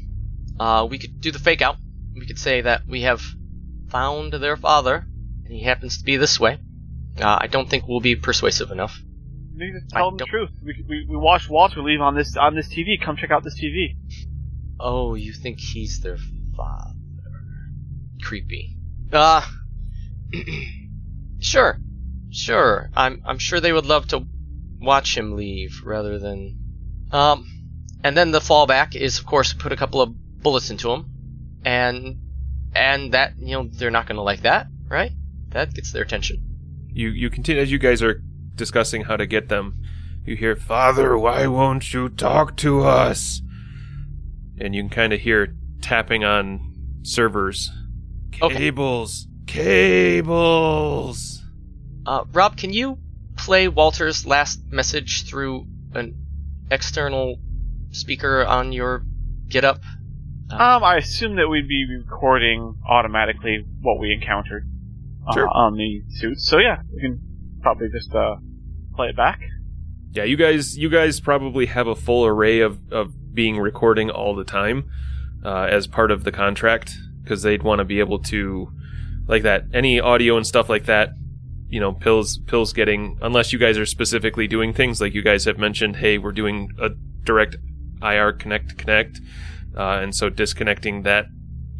Uh, we could do the fake out. We could say that we have found their father, and he happens to be this way. Uh, I don't think we'll be persuasive enough. We need to I tell them the truth. We, we, we watched Walter leave on this on this TV. Come check out this TV. Oh, you think he's their father? Creepy. Uh, sure, sure. I'm I'm sure they would love to watch him leave rather than. Um, and then the fallback is, of course, put a couple of bullets into him, and and that you know they're not going to like that, right? That gets their attention. You you continue as you guys are discussing how to get them. You hear, "Father, why won't you talk to us?" And you can kind of hear tapping on servers. Okay. Cables, cables. Uh, Rob, can you play Walter's last message through an external speaker on your GitUp? Um, I assume that we'd be recording automatically what we encountered uh, Sure. on the suits. So yeah, we can probably just uh, play it back. Yeah, you guys, you guys probably have a full array of, of being recording all the time uh, as part of the contract because they'd want to be able to, like that, any audio and stuff like that. You know, pills, pills getting unless you guys are specifically doing things like you guys have mentioned. Hey, we're doing a direct IR connect connect, uh, and so disconnecting that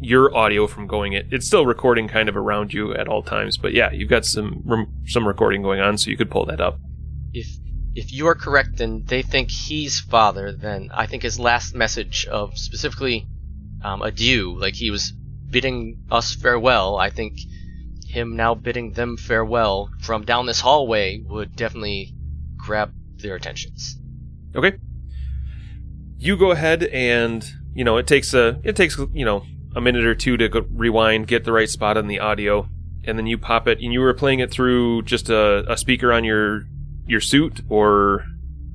your audio from going it. It's still recording kind of around you at all times, but yeah, you've got some some recording going on, so you could pull that up. If if you are correct and they think he's father, then I think his last message of specifically um, adieu, like he was bidding us farewell, I think him now bidding them farewell from down this hallway would definitely grab their attentions. Okay. You go ahead and you know it takes a it takes you know a minute or two to go rewind, get the right spot on the audio, and then you pop it. And you were playing it through just a, a speaker on your your suit, or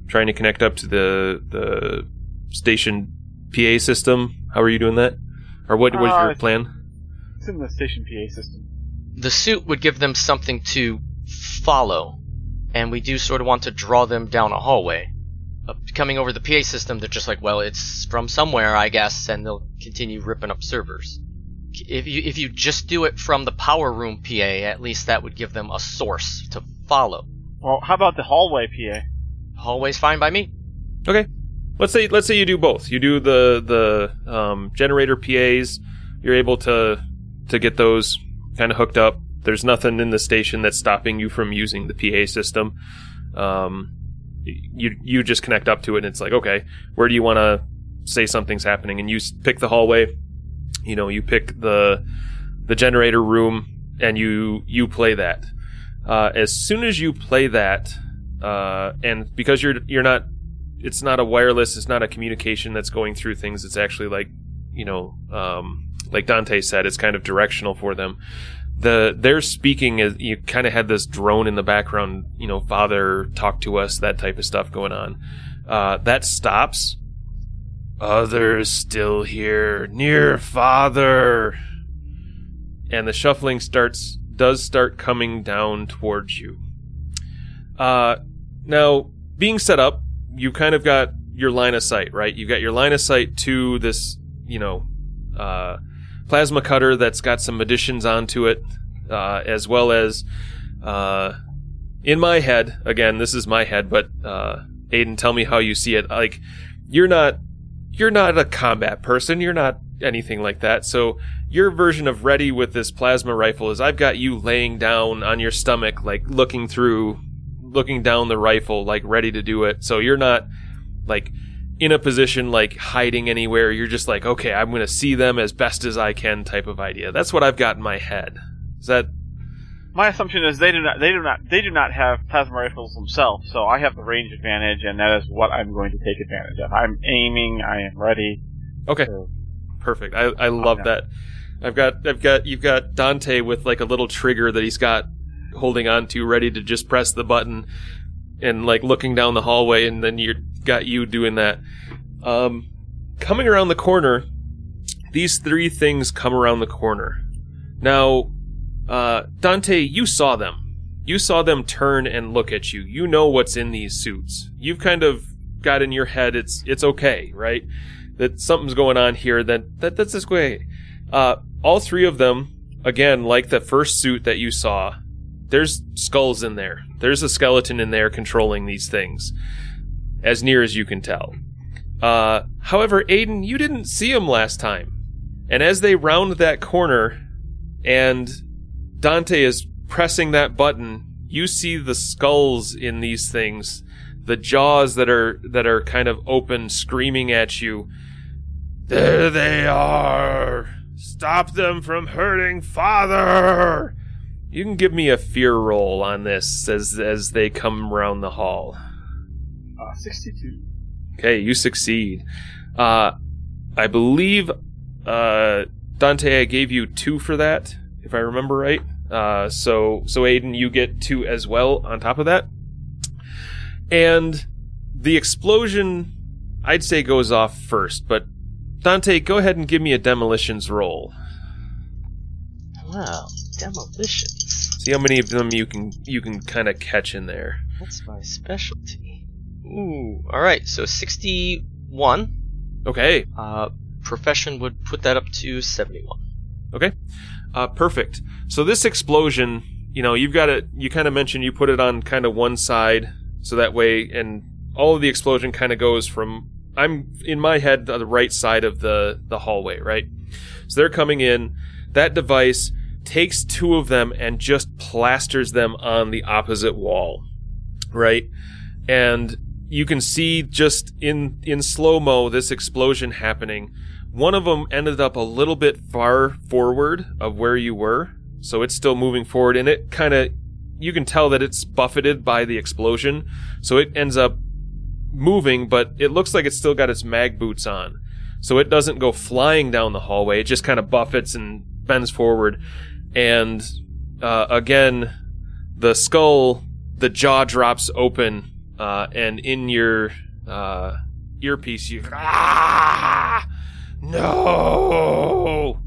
trying to connect up to the the station PA system. How are you doing that? Or what was Uh, your plan? It's in the station PA system. The suit would give them something to follow, and we do sort of want to draw them down a hallway. Uh, coming over the PA system, they're just like, well, it's from somewhere, I guess, and they'll continue ripping up servers. If you if you just do it from the power room PA, at least that would give them a source to follow. Well, how about the hallway PA? Hallway's fine by me. Okay. Let's say let's say you do both. You do the the um, generator PAs. You're able to to get those kind of hooked up. There's nothing in the station that's stopping you from using the PA system. Um, you you just connect up to it, and it's like, okay, where do you want to say something's happening? And you pick the hallway. You know, you pick the the generator room, and you you play that. Uh, as soon as you play that, uh, and because you're you're not it's not a wireless it's not a communication that's going through things. It's actually like you know um, like dante said it's kind of directional for them. The their speaking is you kind of had this drone in the background you know father talk to us that type of stuff going on. Uh, that stops. Others still here near father. And the shuffling starts does start coming down towards you. Uh, now being set up you kind of got your line of sight, right? You've got your line of sight to this, you know, uh, plasma cutter that's got some additions onto it, uh, as well as uh, in my head. Again, this is my head, but uh, Aiden, tell me how you see it. Like, you're not, you're not a combat person. You're not anything like that. So your version of ready with this plasma rifle is I've got you laying down on your stomach, like looking through looking down the rifle, like ready to do it. So you're not like in a position like hiding anywhere. You're just like, okay, I'm going to see them as best as I can type of idea. That's what I've got in my head. Is that My assumption is they do not they do not they do not have plasma rifles themselves, so I have the range advantage, and that is what I'm going to take advantage of. I'm aiming, I am ready. okay? So, Perfect. I, I love that. I've got I've got you've got Dante with like a little trigger that he's got holding on to, ready to just press the button, and like looking down the hallway, and then you got you doing that. Um, coming around the corner, these three things come around the corner. Now, uh, Dante, you saw them. You saw them turn and look at you. You know what's in these suits. You've kind of got in your head it's it's okay, right? That something's going on here. That that that's this way. Uh, all three of them, again, like the first suit that you saw, there's skulls in there. There's a skeleton in there controlling these things, as near as you can tell. Uh, however, Aiden, you didn't see him last time, and as they round that corner, and Dante is pressing that button, you see the skulls in these things, the jaws that are that are kind of open, screaming at you. There they are. Stop them from hurting father. You can give me a fear roll on this as as they come around the hall. uh, 62. Okay, you succeed. Uh, I believe uh, Dante, I gave you two for that, if I remember right. Uh, so so Aiden, you get two as well on top of that. And the explosion, I'd say, goes off first, but Dante, go ahead and give me a demolitions roll. Wow, demolitions. See how many of them you can you can kind of catch in there. That's my specialty. Ooh, alright, so 61. Okay. Uh, profession would put that up to 71. Okay. Uh, perfect. So this explosion, you know, you've got it. You kind of mentioned you put it on kind of one side, so that way, and all of the explosion kind of goes from. I'm in my head the right side of the the hallway, right? So they're coming in. That device takes two of them and just plasters them on the opposite wall, right? And you can see just in in slow mo this explosion happening. One of them ended up a little bit far forward of where you were, so it's still moving forward, and it kind of you can tell that it's buffeted by the explosion, so it ends up moving, but it looks like it's still got its mag boots on, so it doesn't go flying down the hallway. It just kind of buffets and bends forward, and uh, again, the skull, the jaw drops open, uh, and in your uh, earpiece, you ah, no.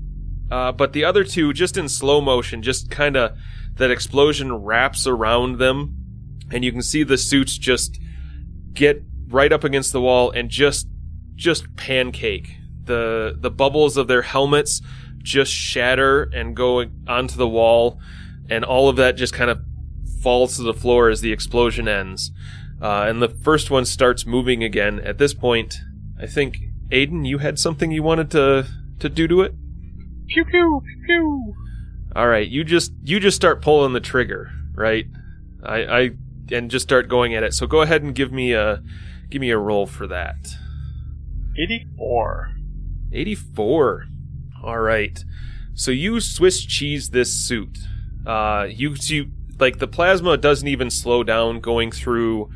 Uh, but the other two, just in slow motion, just kind of that explosion wraps around them, and you can see the suits just get right up against the wall and just just pancake. The the bubbles of their helmets just shatter and go onto the wall, and all of that just kind of falls to the floor as the explosion ends. Uh, and the first one starts moving again. At this point, I think Aiden, you had something you wanted to to do to it. Pew pew pew. All right, you just you just start pulling the trigger, right? I, I and just start going at it. So go ahead and give me a give me a roll for that. 84. 84. All right. So you Swiss cheese this suit. Uh, you you like the plasma doesn't even slow down going through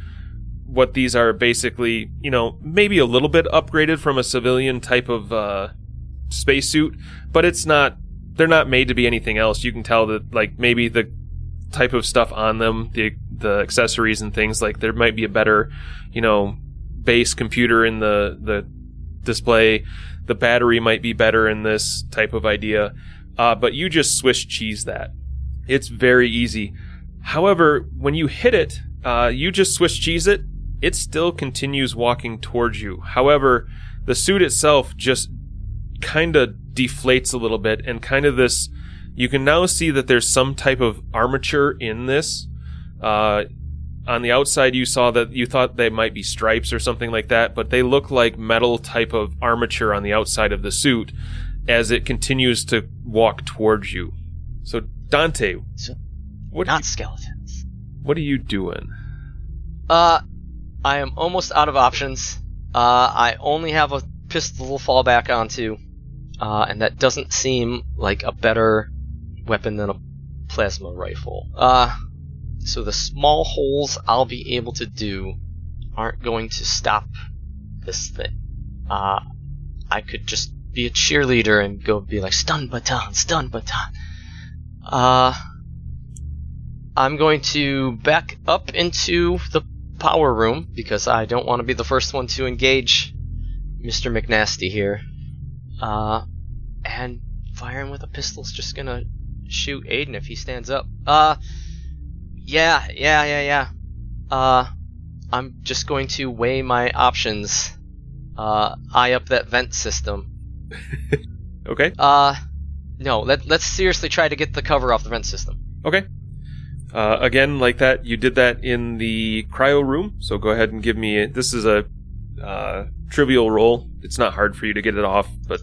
what these are basically, you know, maybe a little bit upgraded from a civilian type of uh, spacesuit, but it's not. They're not made to be anything else. You can tell that, like maybe the type of stuff on them, the the accessories and things like there might be a better, you know, base computer in the the display. The battery might be better in this type of idea, uh, but you just Swiss cheese that. It's very easy. However, when you hit it, uh, you just Swiss cheese it. It still continues walking towards you. However, the suit itself just kind of deflates a little bit, and kind of this. You can now see that there's some type of armature in this. Uh, on the outside, you saw that you thought they might be stripes or something like that, but they look like metal type of armature on the outside of the suit as it continues to walk towards you. So, Dante, So, what Not skeletons. what are you doing? Uh, I am almost out of options. Uh, I only have a pistol to fall back onto, uh, and that doesn't seem like a better weapon than a plasma rifle. Uh, so the small holes I'll be able to do aren't going to stop this thing. Uh, I could just be a cheerleader and go be like, stun baton, stun baton. Uh, I'm going to back up into the power room because I don't want to be the first one to engage Mr. McNasty here. Uh, and firing with a pistol's just gonna shoot Aiden if he stands up. Uh, yeah, yeah, yeah, yeah. Uh, I'm just going to weigh my options. Uh, eye up that vent system. Okay. Uh, no, let, let's seriously try to get the cover off the vent system. Okay. Uh, again, like that, you did that in the cryo room. So go ahead and give me. A, this is a uh, trivial roll. It's not hard for you to get it off, but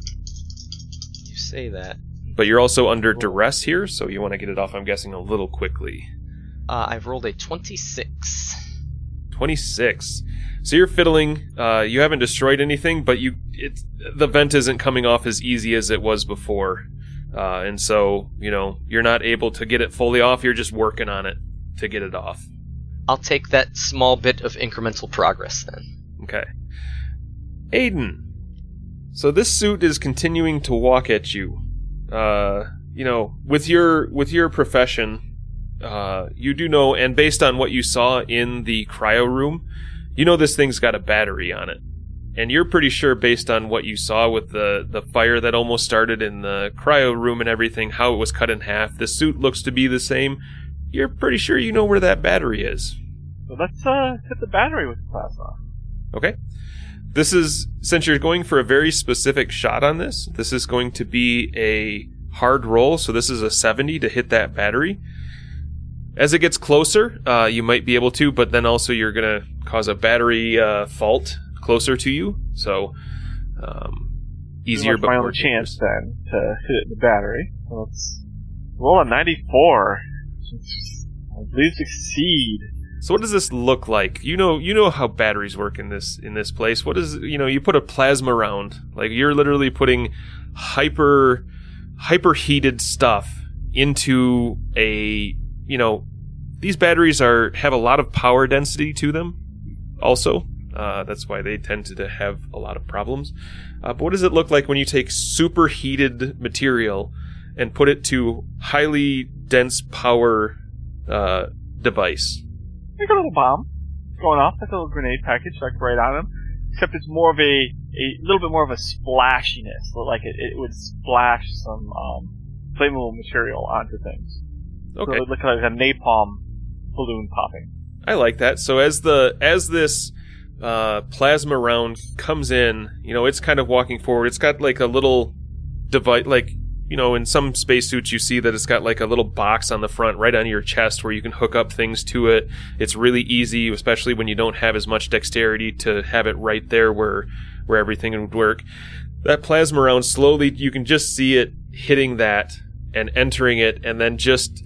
You say that. but you're also under duress here, so you want to get it off. I'm guessing a little quickly. Uh, I've rolled a 26. 26. So you're fiddling. Uh, you haven't destroyed anything, but you it the vent isn't coming off as easy as it was before, uh, and so you know you're not able to get it fully off. You're just working on it to get it off. I'll take that small bit of incremental progress then. Okay. Aiden. So this suit is continuing to walk at you. Uh, you know, with your with your profession, uh, you do know, and based on what you saw in the cryo room, you know this thing's got a battery on it. and you're pretty sure based on what you saw with the the fire that almost started in the cryo room and everything, how it was cut in half. The suit looks to be the same. You're pretty sure you know where that battery is. So let's uh, hit the battery with the plasma. Okay. This is since you're going for a very specific shot on this. This is going to be a hard roll, so this is a 70 to hit that battery. As it gets closer, uh, you might be able to, but then also you're going to cause a battery uh, fault closer to you. So um, easier, but my more only chance then to hit the battery. So let's roll a 94. At least succeed. So what does this look like? You know, you know how batteries work in this in this place. What is you know? You put a plasma round, like you're literally putting hyper hyper heated stuff into a you know these batteries are have a lot of power density to them. Also, uh, that's why they tend to have a lot of problems. Uh, but what does it look like when you take superheated material and put it to highly dense power uh, device? Like a little bomb going off, like a little grenade package, like right on him. Except it's more of a, a little bit more of a splashiness, like it, it would splash some um, flammable material onto things. So Okay. it would look like a napalm balloon popping. I like that. So as the as this uh, plasma round comes in, you know, it's kind of walking forward. It's got like a little device, like you know, in some spacesuits you see that it's got like a little box on the front, right on your chest, where you can hook up things to it. It's really easy, especially when you don't have as much dexterity to have it right there where where everything would work. That plasma round slowly, you can just see it hitting that and entering it, and then just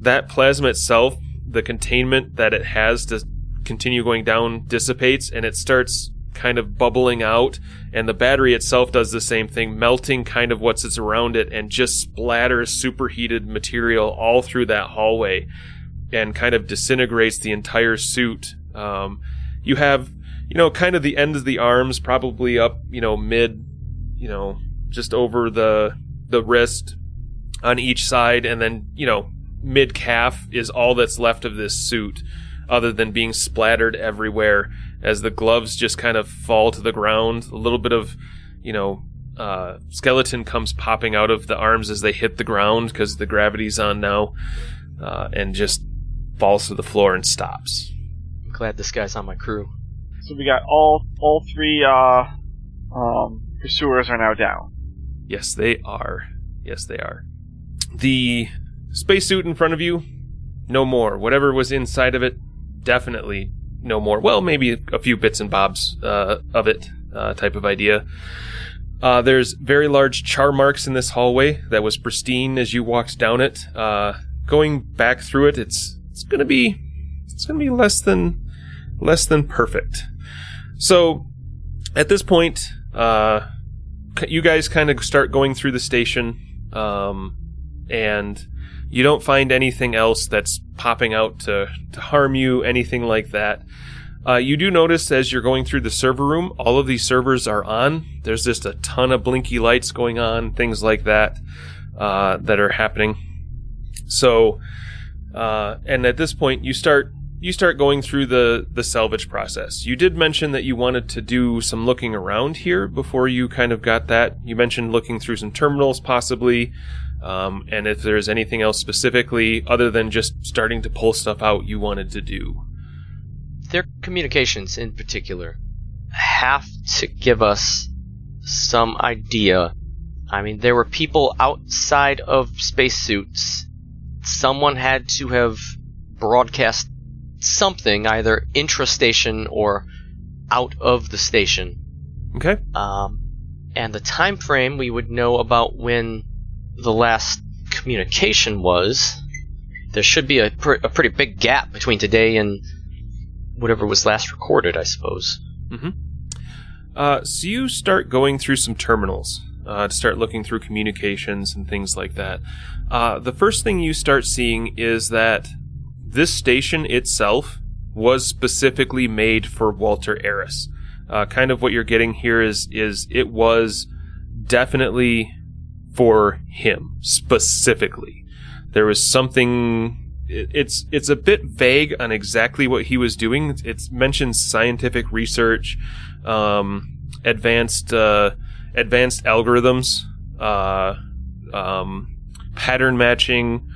that plasma itself, the containment that it has to continue going down dissipates and it starts kind of bubbling out. And the battery itself does the same thing melting kind of what's around it and just splatters superheated material all through that hallway and kind of disintegrates the entire suit. Um, you have you know kind of the end of the arms probably up you know mid you know just over the the wrist on each side and then you know mid calf is all that's left of this suit other than being splattered everywhere as the gloves just kind of fall to the ground a little bit of you know uh, skeleton comes popping out of the arms as they hit the ground because the gravity's on now uh, and just falls to the floor and stops I'm glad this guy's on my crew. So we got all all three uh, um, pursuers are now down. Yes, they are. Yes, they are. The spacesuit in front of you, no more. Whatever was inside of it, definitely no more. Well, maybe a few bits and bobs uh, of it, uh, type of idea. Uh, there's very large char marks in this hallway that was pristine as you walked down it. Uh, going back through it, it's it's gonna be it's gonna be less than less than perfect. So at this point, uh, you guys kind of start going through the station, um, and you don't find anything else that's popping out to, to harm you, anything like that. Uh, you do notice as you're going through the server room, all of these servers are on. There's just a ton of blinky lights going on, things like that, uh, that are happening. So, uh, and at this point, you start you start going through the the salvage process. You did mention that you wanted to do some looking around here before you kind of got that. You mentioned looking through some terminals possibly, um, and if there's anything else specifically other than just starting to pull stuff out you wanted to do. Their communications, in particular, have to give us some idea. I mean, there were people outside of spacesuits. Someone had to have broadcast something, either intra-station or out of the station. Okay. Um, and the time frame we would know about when the last communication was. There should be a, pr- a pretty big gap between today and whatever was last recorded, I suppose. Uh, so you start going through some terminals uh, to start looking through communications and things like that. Uh, the first thing you start seeing is that this station itself was specifically made for Walter Eris. Uh, kind of what you're getting here is is it was definitely for him specifically. There was something. It's it's a bit vague on exactly what he was doing. It mentions scientific research, um, advanced uh, advanced algorithms, uh, um, pattern matching,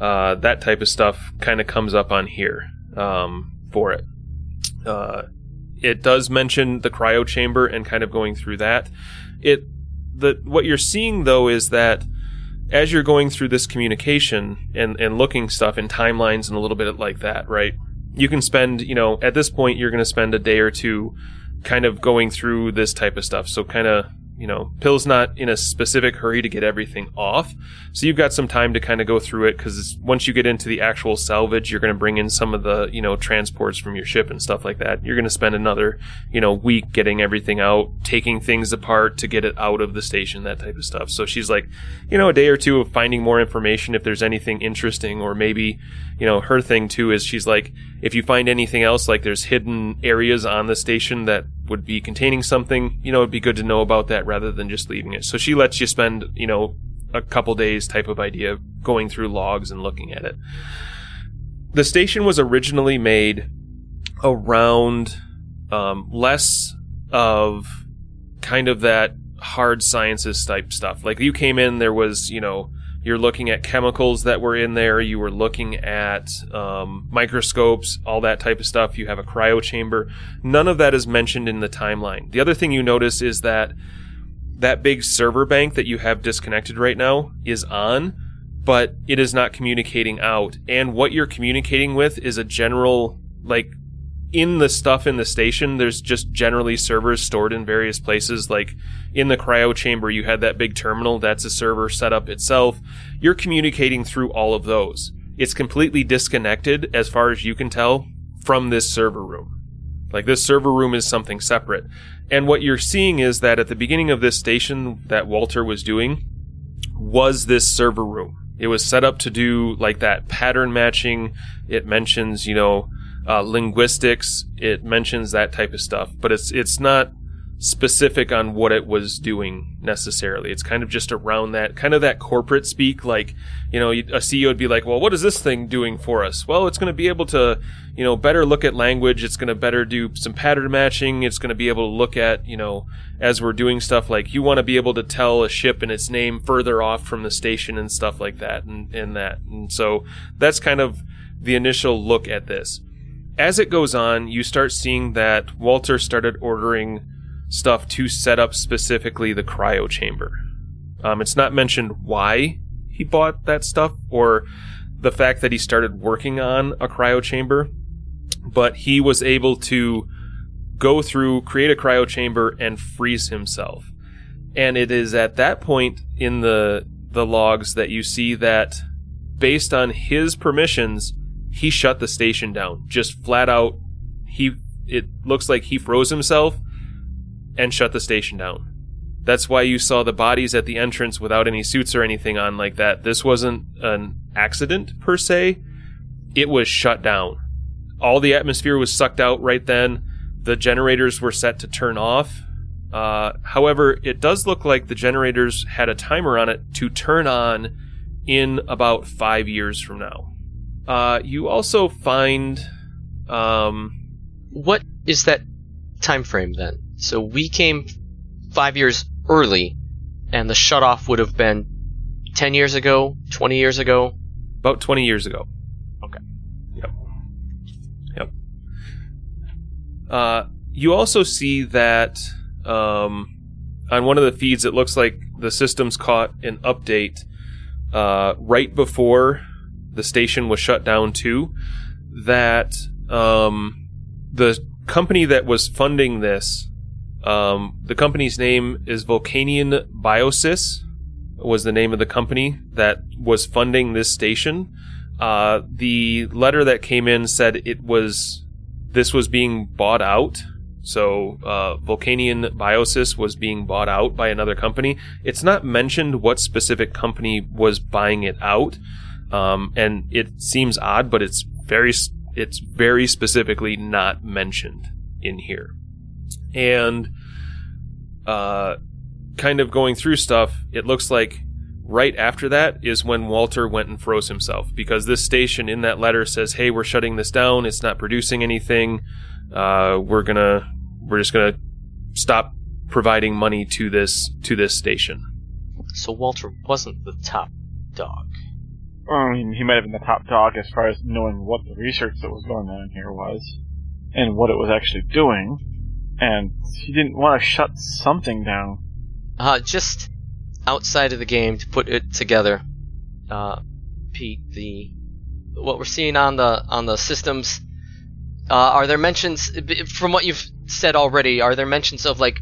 uh, that type of stuff kind of comes up on here um, for it. Uh, it does mention the cryo chamber and kind of going through that. It the what you're seeing though is that as you're going through this communication and and looking stuff in timelines and a little bit like that, right? You can spend, you know, at this point you're going to spend a day or two kind of going through this type of stuff. So kind of you know, Pill's not in a specific hurry to get everything off. So you've got some time to kind of go through it because once you get into the actual salvage, you're going to bring in some of the, you know, transports from your ship and stuff like that. You're going to spend another, you know, week getting everything out, taking things apart to get it out of the station, that type of stuff. So she's like, you know, a day or two of finding more information if there's anything interesting or maybe, you know, her thing too is she's like, if you find anything else, like there's hidden areas on the station that would be containing something, you know, it'd be good to know about that rather than just leaving it. So she lets you spend, you know, a couple days type of idea going through logs and looking at it. The station was originally made around um, less of kind of that hard sciences type stuff. Like you came in, there was, you know, you're looking at chemicals that were in there. You were looking at um, microscopes, all that type of stuff. You have a cryo chamber. None of that is mentioned in the timeline. The other thing you notice is that that big server bank that you have disconnected right now is on, but it is not communicating out. And what you're communicating with is a general, like, in the stuff in the station, there's just generally servers stored in various places. Like in the cryo chamber, you had that big terminal. That's a server set up itself. You're communicating through all of those. It's completely disconnected, as far as you can tell, from this server room. Like this server room is something separate. And what you're seeing is that at the beginning of this station that Walter was doing was this server room. It was set up to do like that pattern matching. It mentions, you know, uh, linguistics. It mentions that type of stuff, but it's it's not specific on what it was doing necessarily. It's kind of just around that kind of that corporate speak. Like you know, a CEO would be like, "Well, what is this thing doing for us?" Well, it's going to be able to you know better look at language. It's going to better do some pattern matching. It's going to be able to look at you know as we're doing stuff like you want to be able to tell a ship and its name further off from the station and stuff like that and, and that. And so that's kind of the initial look at this as it goes on, you start seeing that Walter started ordering stuff to set up specifically the cryo chamber. Um, it's not mentioned why he bought that stuff or the fact that he started working on a cryo chamber, but he was able to go through, create a cryo chamber, and freeze himself. And it is at that point in the the logs that you see that based on his permissions, he shut the station down. Just flat out, he it looks like he froze himself and shut the station down. That's why you saw the bodies at the entrance without any suits or anything on like that. This wasn't an accident per se. It was shut down. All the atmosphere was sucked out right then. The generators were set to turn off. Uh, however, it does look like the generators had a timer on it to turn on in about five years from now. Uh, you also find um, what is that time frame then? So we came five years early, and the shutoff would have been ten years ago, twenty years ago. About twenty years ago. Okay. Yep. Yep. Uh, you also see that um, on one of the feeds, it looks like the system's caught an update uh, right before the station was shut down too, that um, the company that was funding this, um, the company's name is Vulcanian Biosys, was the name of the company that was funding this station. Uh, the letter that came in said it was this was being bought out. So uh, Vulcanian Biosys was being bought out by another company. It's not mentioned what specific company was buying it out. Um, and it seems odd, but it's very it's very specifically not mentioned in here. And uh, kind of going through stuff, it looks like right after that is when Walter went and froze himself because this station in that letter says, "Hey, we're shutting this down. It's not producing anything. Uh, we're gonna we're just gonna stop providing money to this to this station. So Walter wasn't the top dog. Mean, he might have been the top dog as far as knowing what the research that was going on here was, and what it was actually doing, and he didn't want to shut something down. Uh, just outside of the game to put it together, uh, Pete, the what we're seeing on the on the systems, uh, are there mentions from what you've said already? Are there mentions of like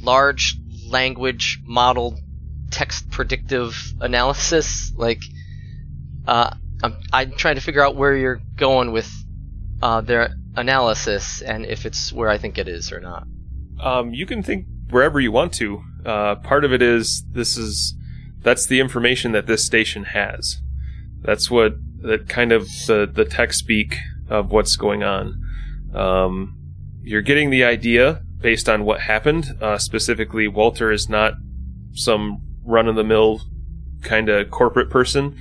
large language model text predictive analysis? Like, uh, I'm I'm trying to figure out where you're going with uh, their analysis and if it's where I think it is or not. Um, you can think wherever you want to. Uh, part of it is this is that's the information that this station has. That's what that kind of the the tech speak of what's going on. Um, you're getting the idea based on what happened. Uh, specifically, Walter is not some run of the mill kind of corporate person.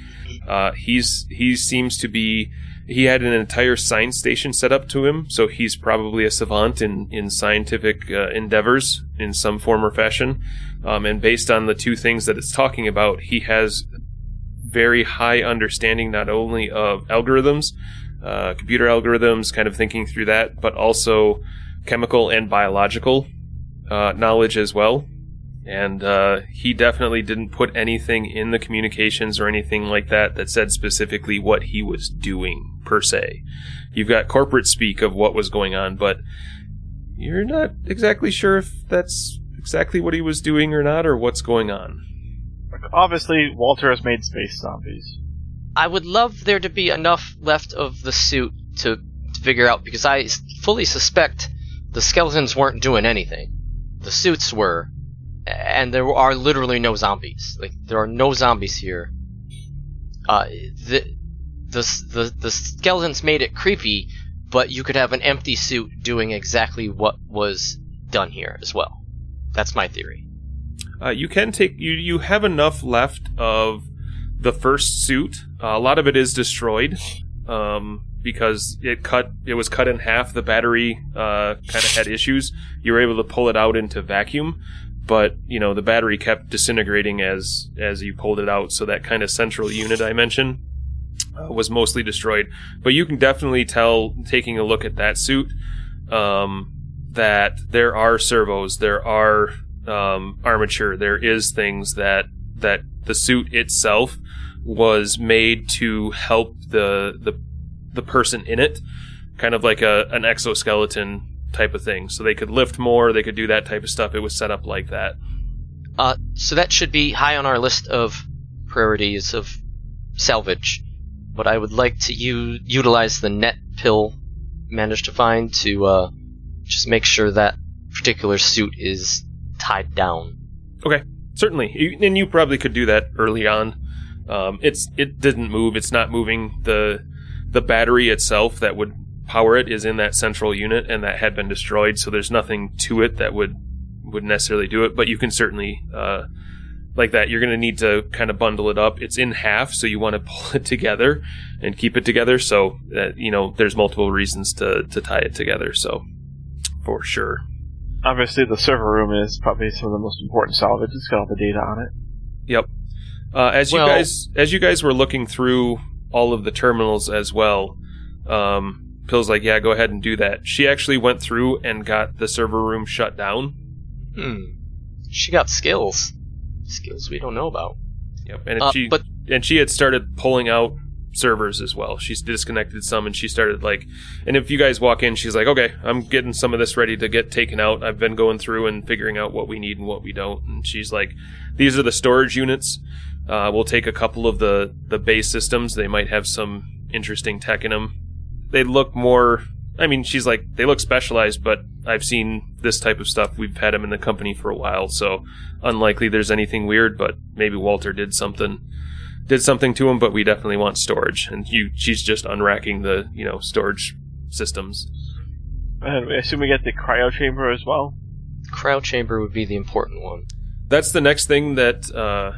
Uh, he's he seems to be he had an entire science station set up to him, so he's probably a savant in in scientific uh, endeavors in some form or fashion. Um, and based on the two things that it's talking about, he has very high understanding not only of algorithms, uh, computer algorithms, kind of thinking through that, but also chemical and biological uh, knowledge as well. And uh, he definitely didn't put anything in the communications or anything like that that said specifically what he was doing per se. You've got corporate speak of what was going on, but you're not exactly sure if that's exactly what he was doing or not, or what's going on. Obviously, Walter has made space zombies. I would love there to be enough left of the suit to, to figure out because I fully suspect the skeletons weren't doing anything. The suits were, and there are literally no zombies. Like there are no zombies here. Uh, the the the the skeletons made it creepy, but you could have an empty suit doing exactly what was done here as well. That's my theory. Uh, you can take you you have enough left of the first suit. Uh, a lot of it is destroyed um, because it cut it was cut in half. The battery uh, kind of had issues. You were able to pull it out into vacuum, but you know the battery kept disintegrating as as you pulled it out. So that kind of central unit I mentioned uh, was mostly destroyed. But you can definitely tell taking a look at that suit um, that there are servos, there are um, armature, there is things that that the suit itself was made to help the the the person in it, kind of like a an exoskeleton type of thing. So they could lift more, they could do that type of stuff. It was set up like that. Uh, so that should be high on our list of priorities of salvage. But I would like to u- utilize the net Pill managed to find to uh, just make sure that particular suit is tied down. Okay, certainly, and you probably could do that early on. Um, it's it didn't move. It's not moving. the The battery itself that would power it is in that central unit, and that had been destroyed. So there's nothing to it that would would necessarily do it. But you can certainly uh, like that. You're going to need to kind of bundle it up. It's in half, so you want to pull it together and keep it together. So that you know, there's multiple reasons to to tie it together. So for sure. Obviously, the server room is probably some of the most important salvage. It's got all the data on it. Yep. Uh, as you guys as you guys were looking through all of the terminals as well, um, Pill's like, yeah, go ahead and do that. She actually went through and got the server room shut down. Hmm. She got skills. Skills we don't know about. Yep. And Uh, she but- and she had started pulling out servers as well. She's disconnected some and she started like and if you guys walk in, she's like, Okay, I'm getting some of this ready to get taken out. I've been going through and figuring out what we need and what we don't. And she's like, These are the storage units. Uh, we'll take a couple of the, the base systems. They might have some interesting tech in them. They look more I mean, she's like, they look specialized, but I've seen this type of stuff. We've had them in the company for a while, so unlikely there's anything weird, but maybe Walter did something did something to him, but we definitely want storage. And you she's just unracking the, you know, storage systems. And I assume we get the cryo chamber as well. Cryo chamber would be the important one. That's the next thing that uh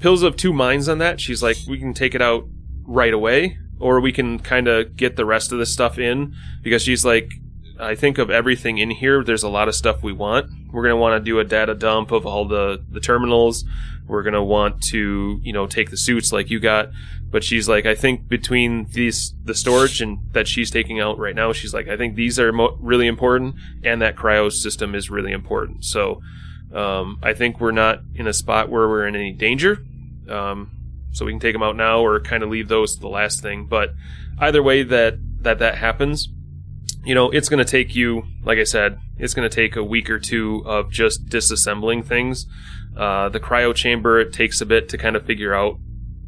Pill's of two minds on that. She's like, we can take it out right away, or we can kind of get the rest of the stuff in because she's like, I think of everything in here, there's a lot of stuff we want. We're to want to do a data dump of all the, the terminals. We're to want to, you know, take the suits like you got. But she's like, I think between these, the storage and that she's taking out right now, she's like, I think these are mo- really important and that cryo system is really important. So, um, I think we're not in a spot where we're in any danger. Um, so we can take them out now or kind of leave those to the last thing. But either way that, that that happens, you know, it's going to take you, like I said, it's going to take a week or two of just disassembling things. Uh, the cryo chamber, it takes a bit to kind of figure out.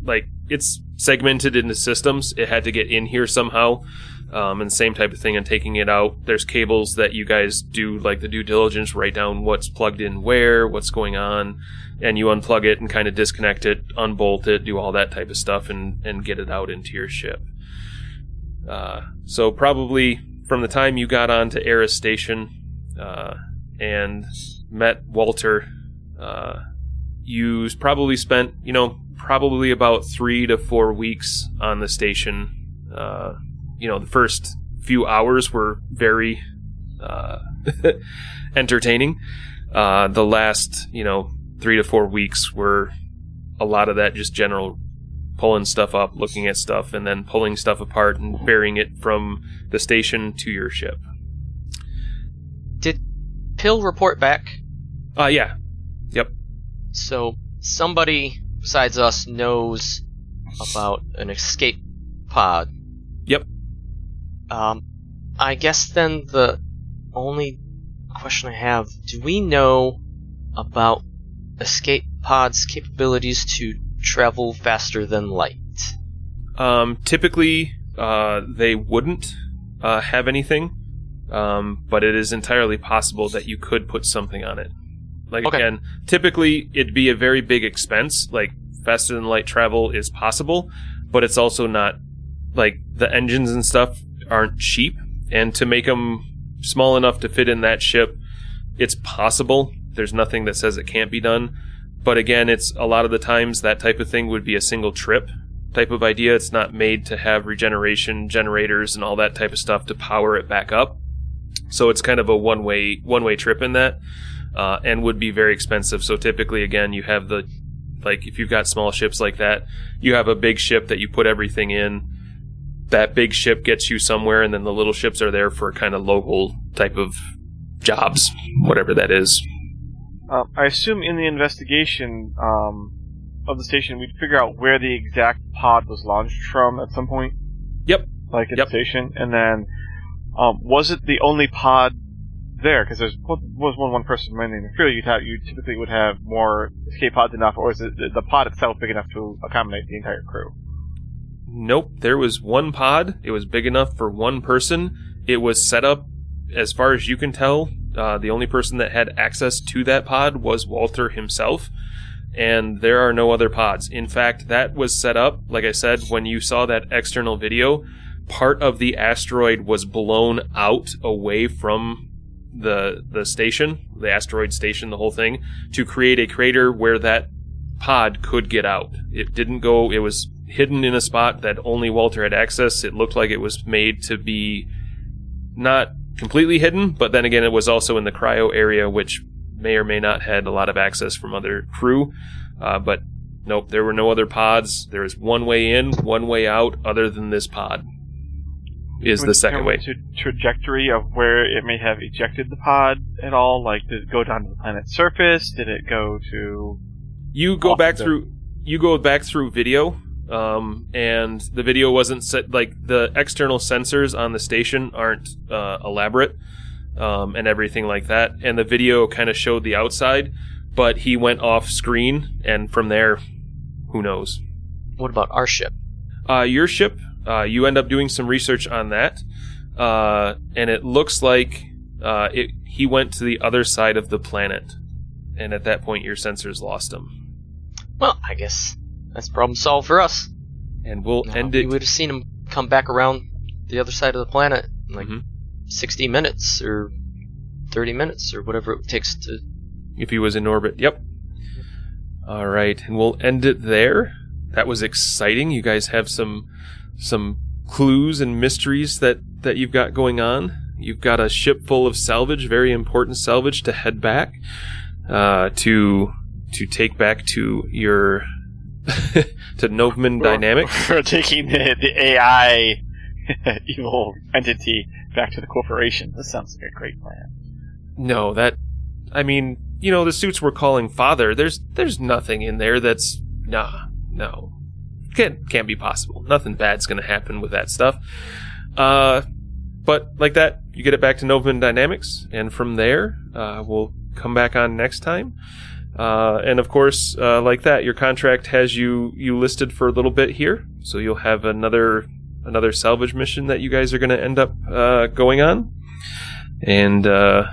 Like, it's segmented into systems. It had to get in here somehow. Um, and same type of thing and taking it out. There's cables that you guys do like the due diligence, write down what's plugged in where, what's going on, and you unplug it and kind of disconnect it, unbolt it, do all that type of stuff, and and get it out into your ship. Uh, so probably from the time you got on to Eris Station uh, and met Walter, uh, you probably spent you know probably about three to four weeks on the station. Uh, you know, the first few hours were very uh, entertaining. Uh, the last, you know, three to four weeks were a lot of that just general pulling stuff up, looking at stuff, and then pulling stuff apart and ferrying it from the station to your ship. Did Pill report back? Uh, yeah. Yep. So somebody besides us knows about an escape pod. Yep. Um, I guess then the only question I have: Do we know about escape pods' capabilities to travel faster than light? Um, typically, uh, they wouldn't uh, have anything, um, but it is entirely possible that you could put something on it. Like Okay. again, typically it'd be a very big expense. Like faster than light travel is possible, but it's also not like the engines and stuff aren't cheap, and to make them small enough to fit in that ship, it's possible. There's nothing that says it can't be done. But again, it's a lot of the times that type of thing would be a single trip type of idea. It's not made to have regeneration generators and all that type of stuff to power it back up. So it's kind of a one way one way trip in that, uh, and would be very expensive. So typically, again, you have the like if you've got small ships like that, you have a big ship that you put everything in. That big ship gets you somewhere, and then the little ships are there for kind of local type of jobs, whatever that is. Uh, I assume in the investigation um, of the station, we'd figure out where the exact pod was launched from at some point. Yep. Like at Yep. the station, and then um, was it the only pod there? Because there's was one one person running the crew. You'd have you typically would have more escape pods enough, or is it the, the pod itself big enough to accommodate the entire crew? Nope, there was one pod. It was big enough for one person. It was set up, as far as you can tell, uh, the only person that had access to that pod was Walter himself. And there are no other pods. In fact, that was set up, like I said, when you saw that external video, part of the asteroid was blown out away from the the station, the asteroid station, the whole thing, to create a crater where that pod could get out. It didn't go, it was hidden in a spot that only Walter had access. It looked like it was made to be not completely hidden, but then again, it was also in the cryo area, which may or may not had a lot of access from other crew. Uh, but nope, there were no other pods. There is one way in, one way out, other than this pod. Is the second way. To trajectory of where it may have ejected the pod at all? Like, did it go down to the planet's surface? Did it go to? You go back through you go back through video um, and the video wasn't set like the external sensors on the station aren't uh, elaborate um, and everything like that. And the video kind of showed the outside but he went off screen and from there who knows? What about our ship? uh, your ship uh, you end up doing some research on that uh, and it looks like uh, it, he went to the other side of the planet and at that point your sensors lost him. Well, I guess that's problem solved for us. and we'll No, end it. We would have seen him come back around the other side of the planet in like Mhm. 60 minutes or 30 minutes or whatever it takes to. if he was in orbit. Yep. All right, and we'll end it there. That was exciting. You guys have some some clues and mysteries that that you've got going on. You've got a ship full of salvage, very important salvage, to head back uh, to to take back to your to Novman Dynamics. We're taking the, the AI evil entity back to the corporation. This sounds like a great plan. No, that I mean, you know, the suits we're calling father. There's there's nothing in there that's nah, no, can't can't be possible. Nothing bad's gonna happen with that stuff. Uh, but like that, you get it back to Novum Dynamics, and from there, uh, we'll come back on next time. Uh, and of course, uh, like that, your contract has you you listed for a little bit here, so you'll have another another salvage mission that you guys are going to end up uh, going on, and uh,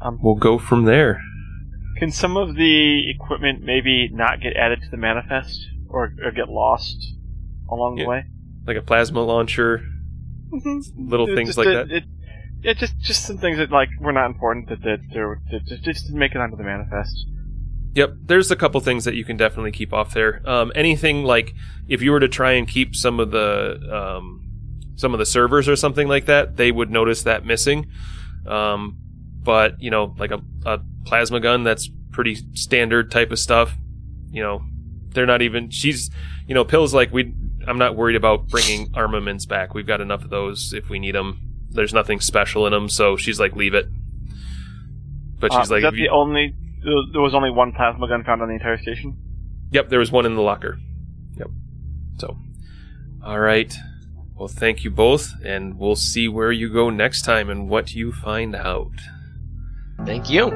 Um, we'll go from there. Can some of the equipment maybe not get added to the manifest or, or get lost along Yeah. the way? Like a plasma launcher, little It things just- like it- that. It, yeah, just just some things that like were not important that that, that, that just, just didn't make it onto the manifest. Yep, there's a couple things that you can definitely keep off there. Um, anything like if you were to try and keep some of the um, some of the servers or something like that, they would notice that missing. Um, but you know, like a, a plasma gun, that's pretty standard type of stuff. You know, they're not even. She's, you know, Pill's like we. I'm not worried about bringing armaments back. We've got enough of those if we need them. There's nothing special in them, so she's like, leave it. But Uh, she's like, is that the only? There was only one plasma gun found on the entire station. Yep, there was one in the locker. Yep. So, all right. Well, thank you both, and we'll see where you go next time and what you find out. Thank you.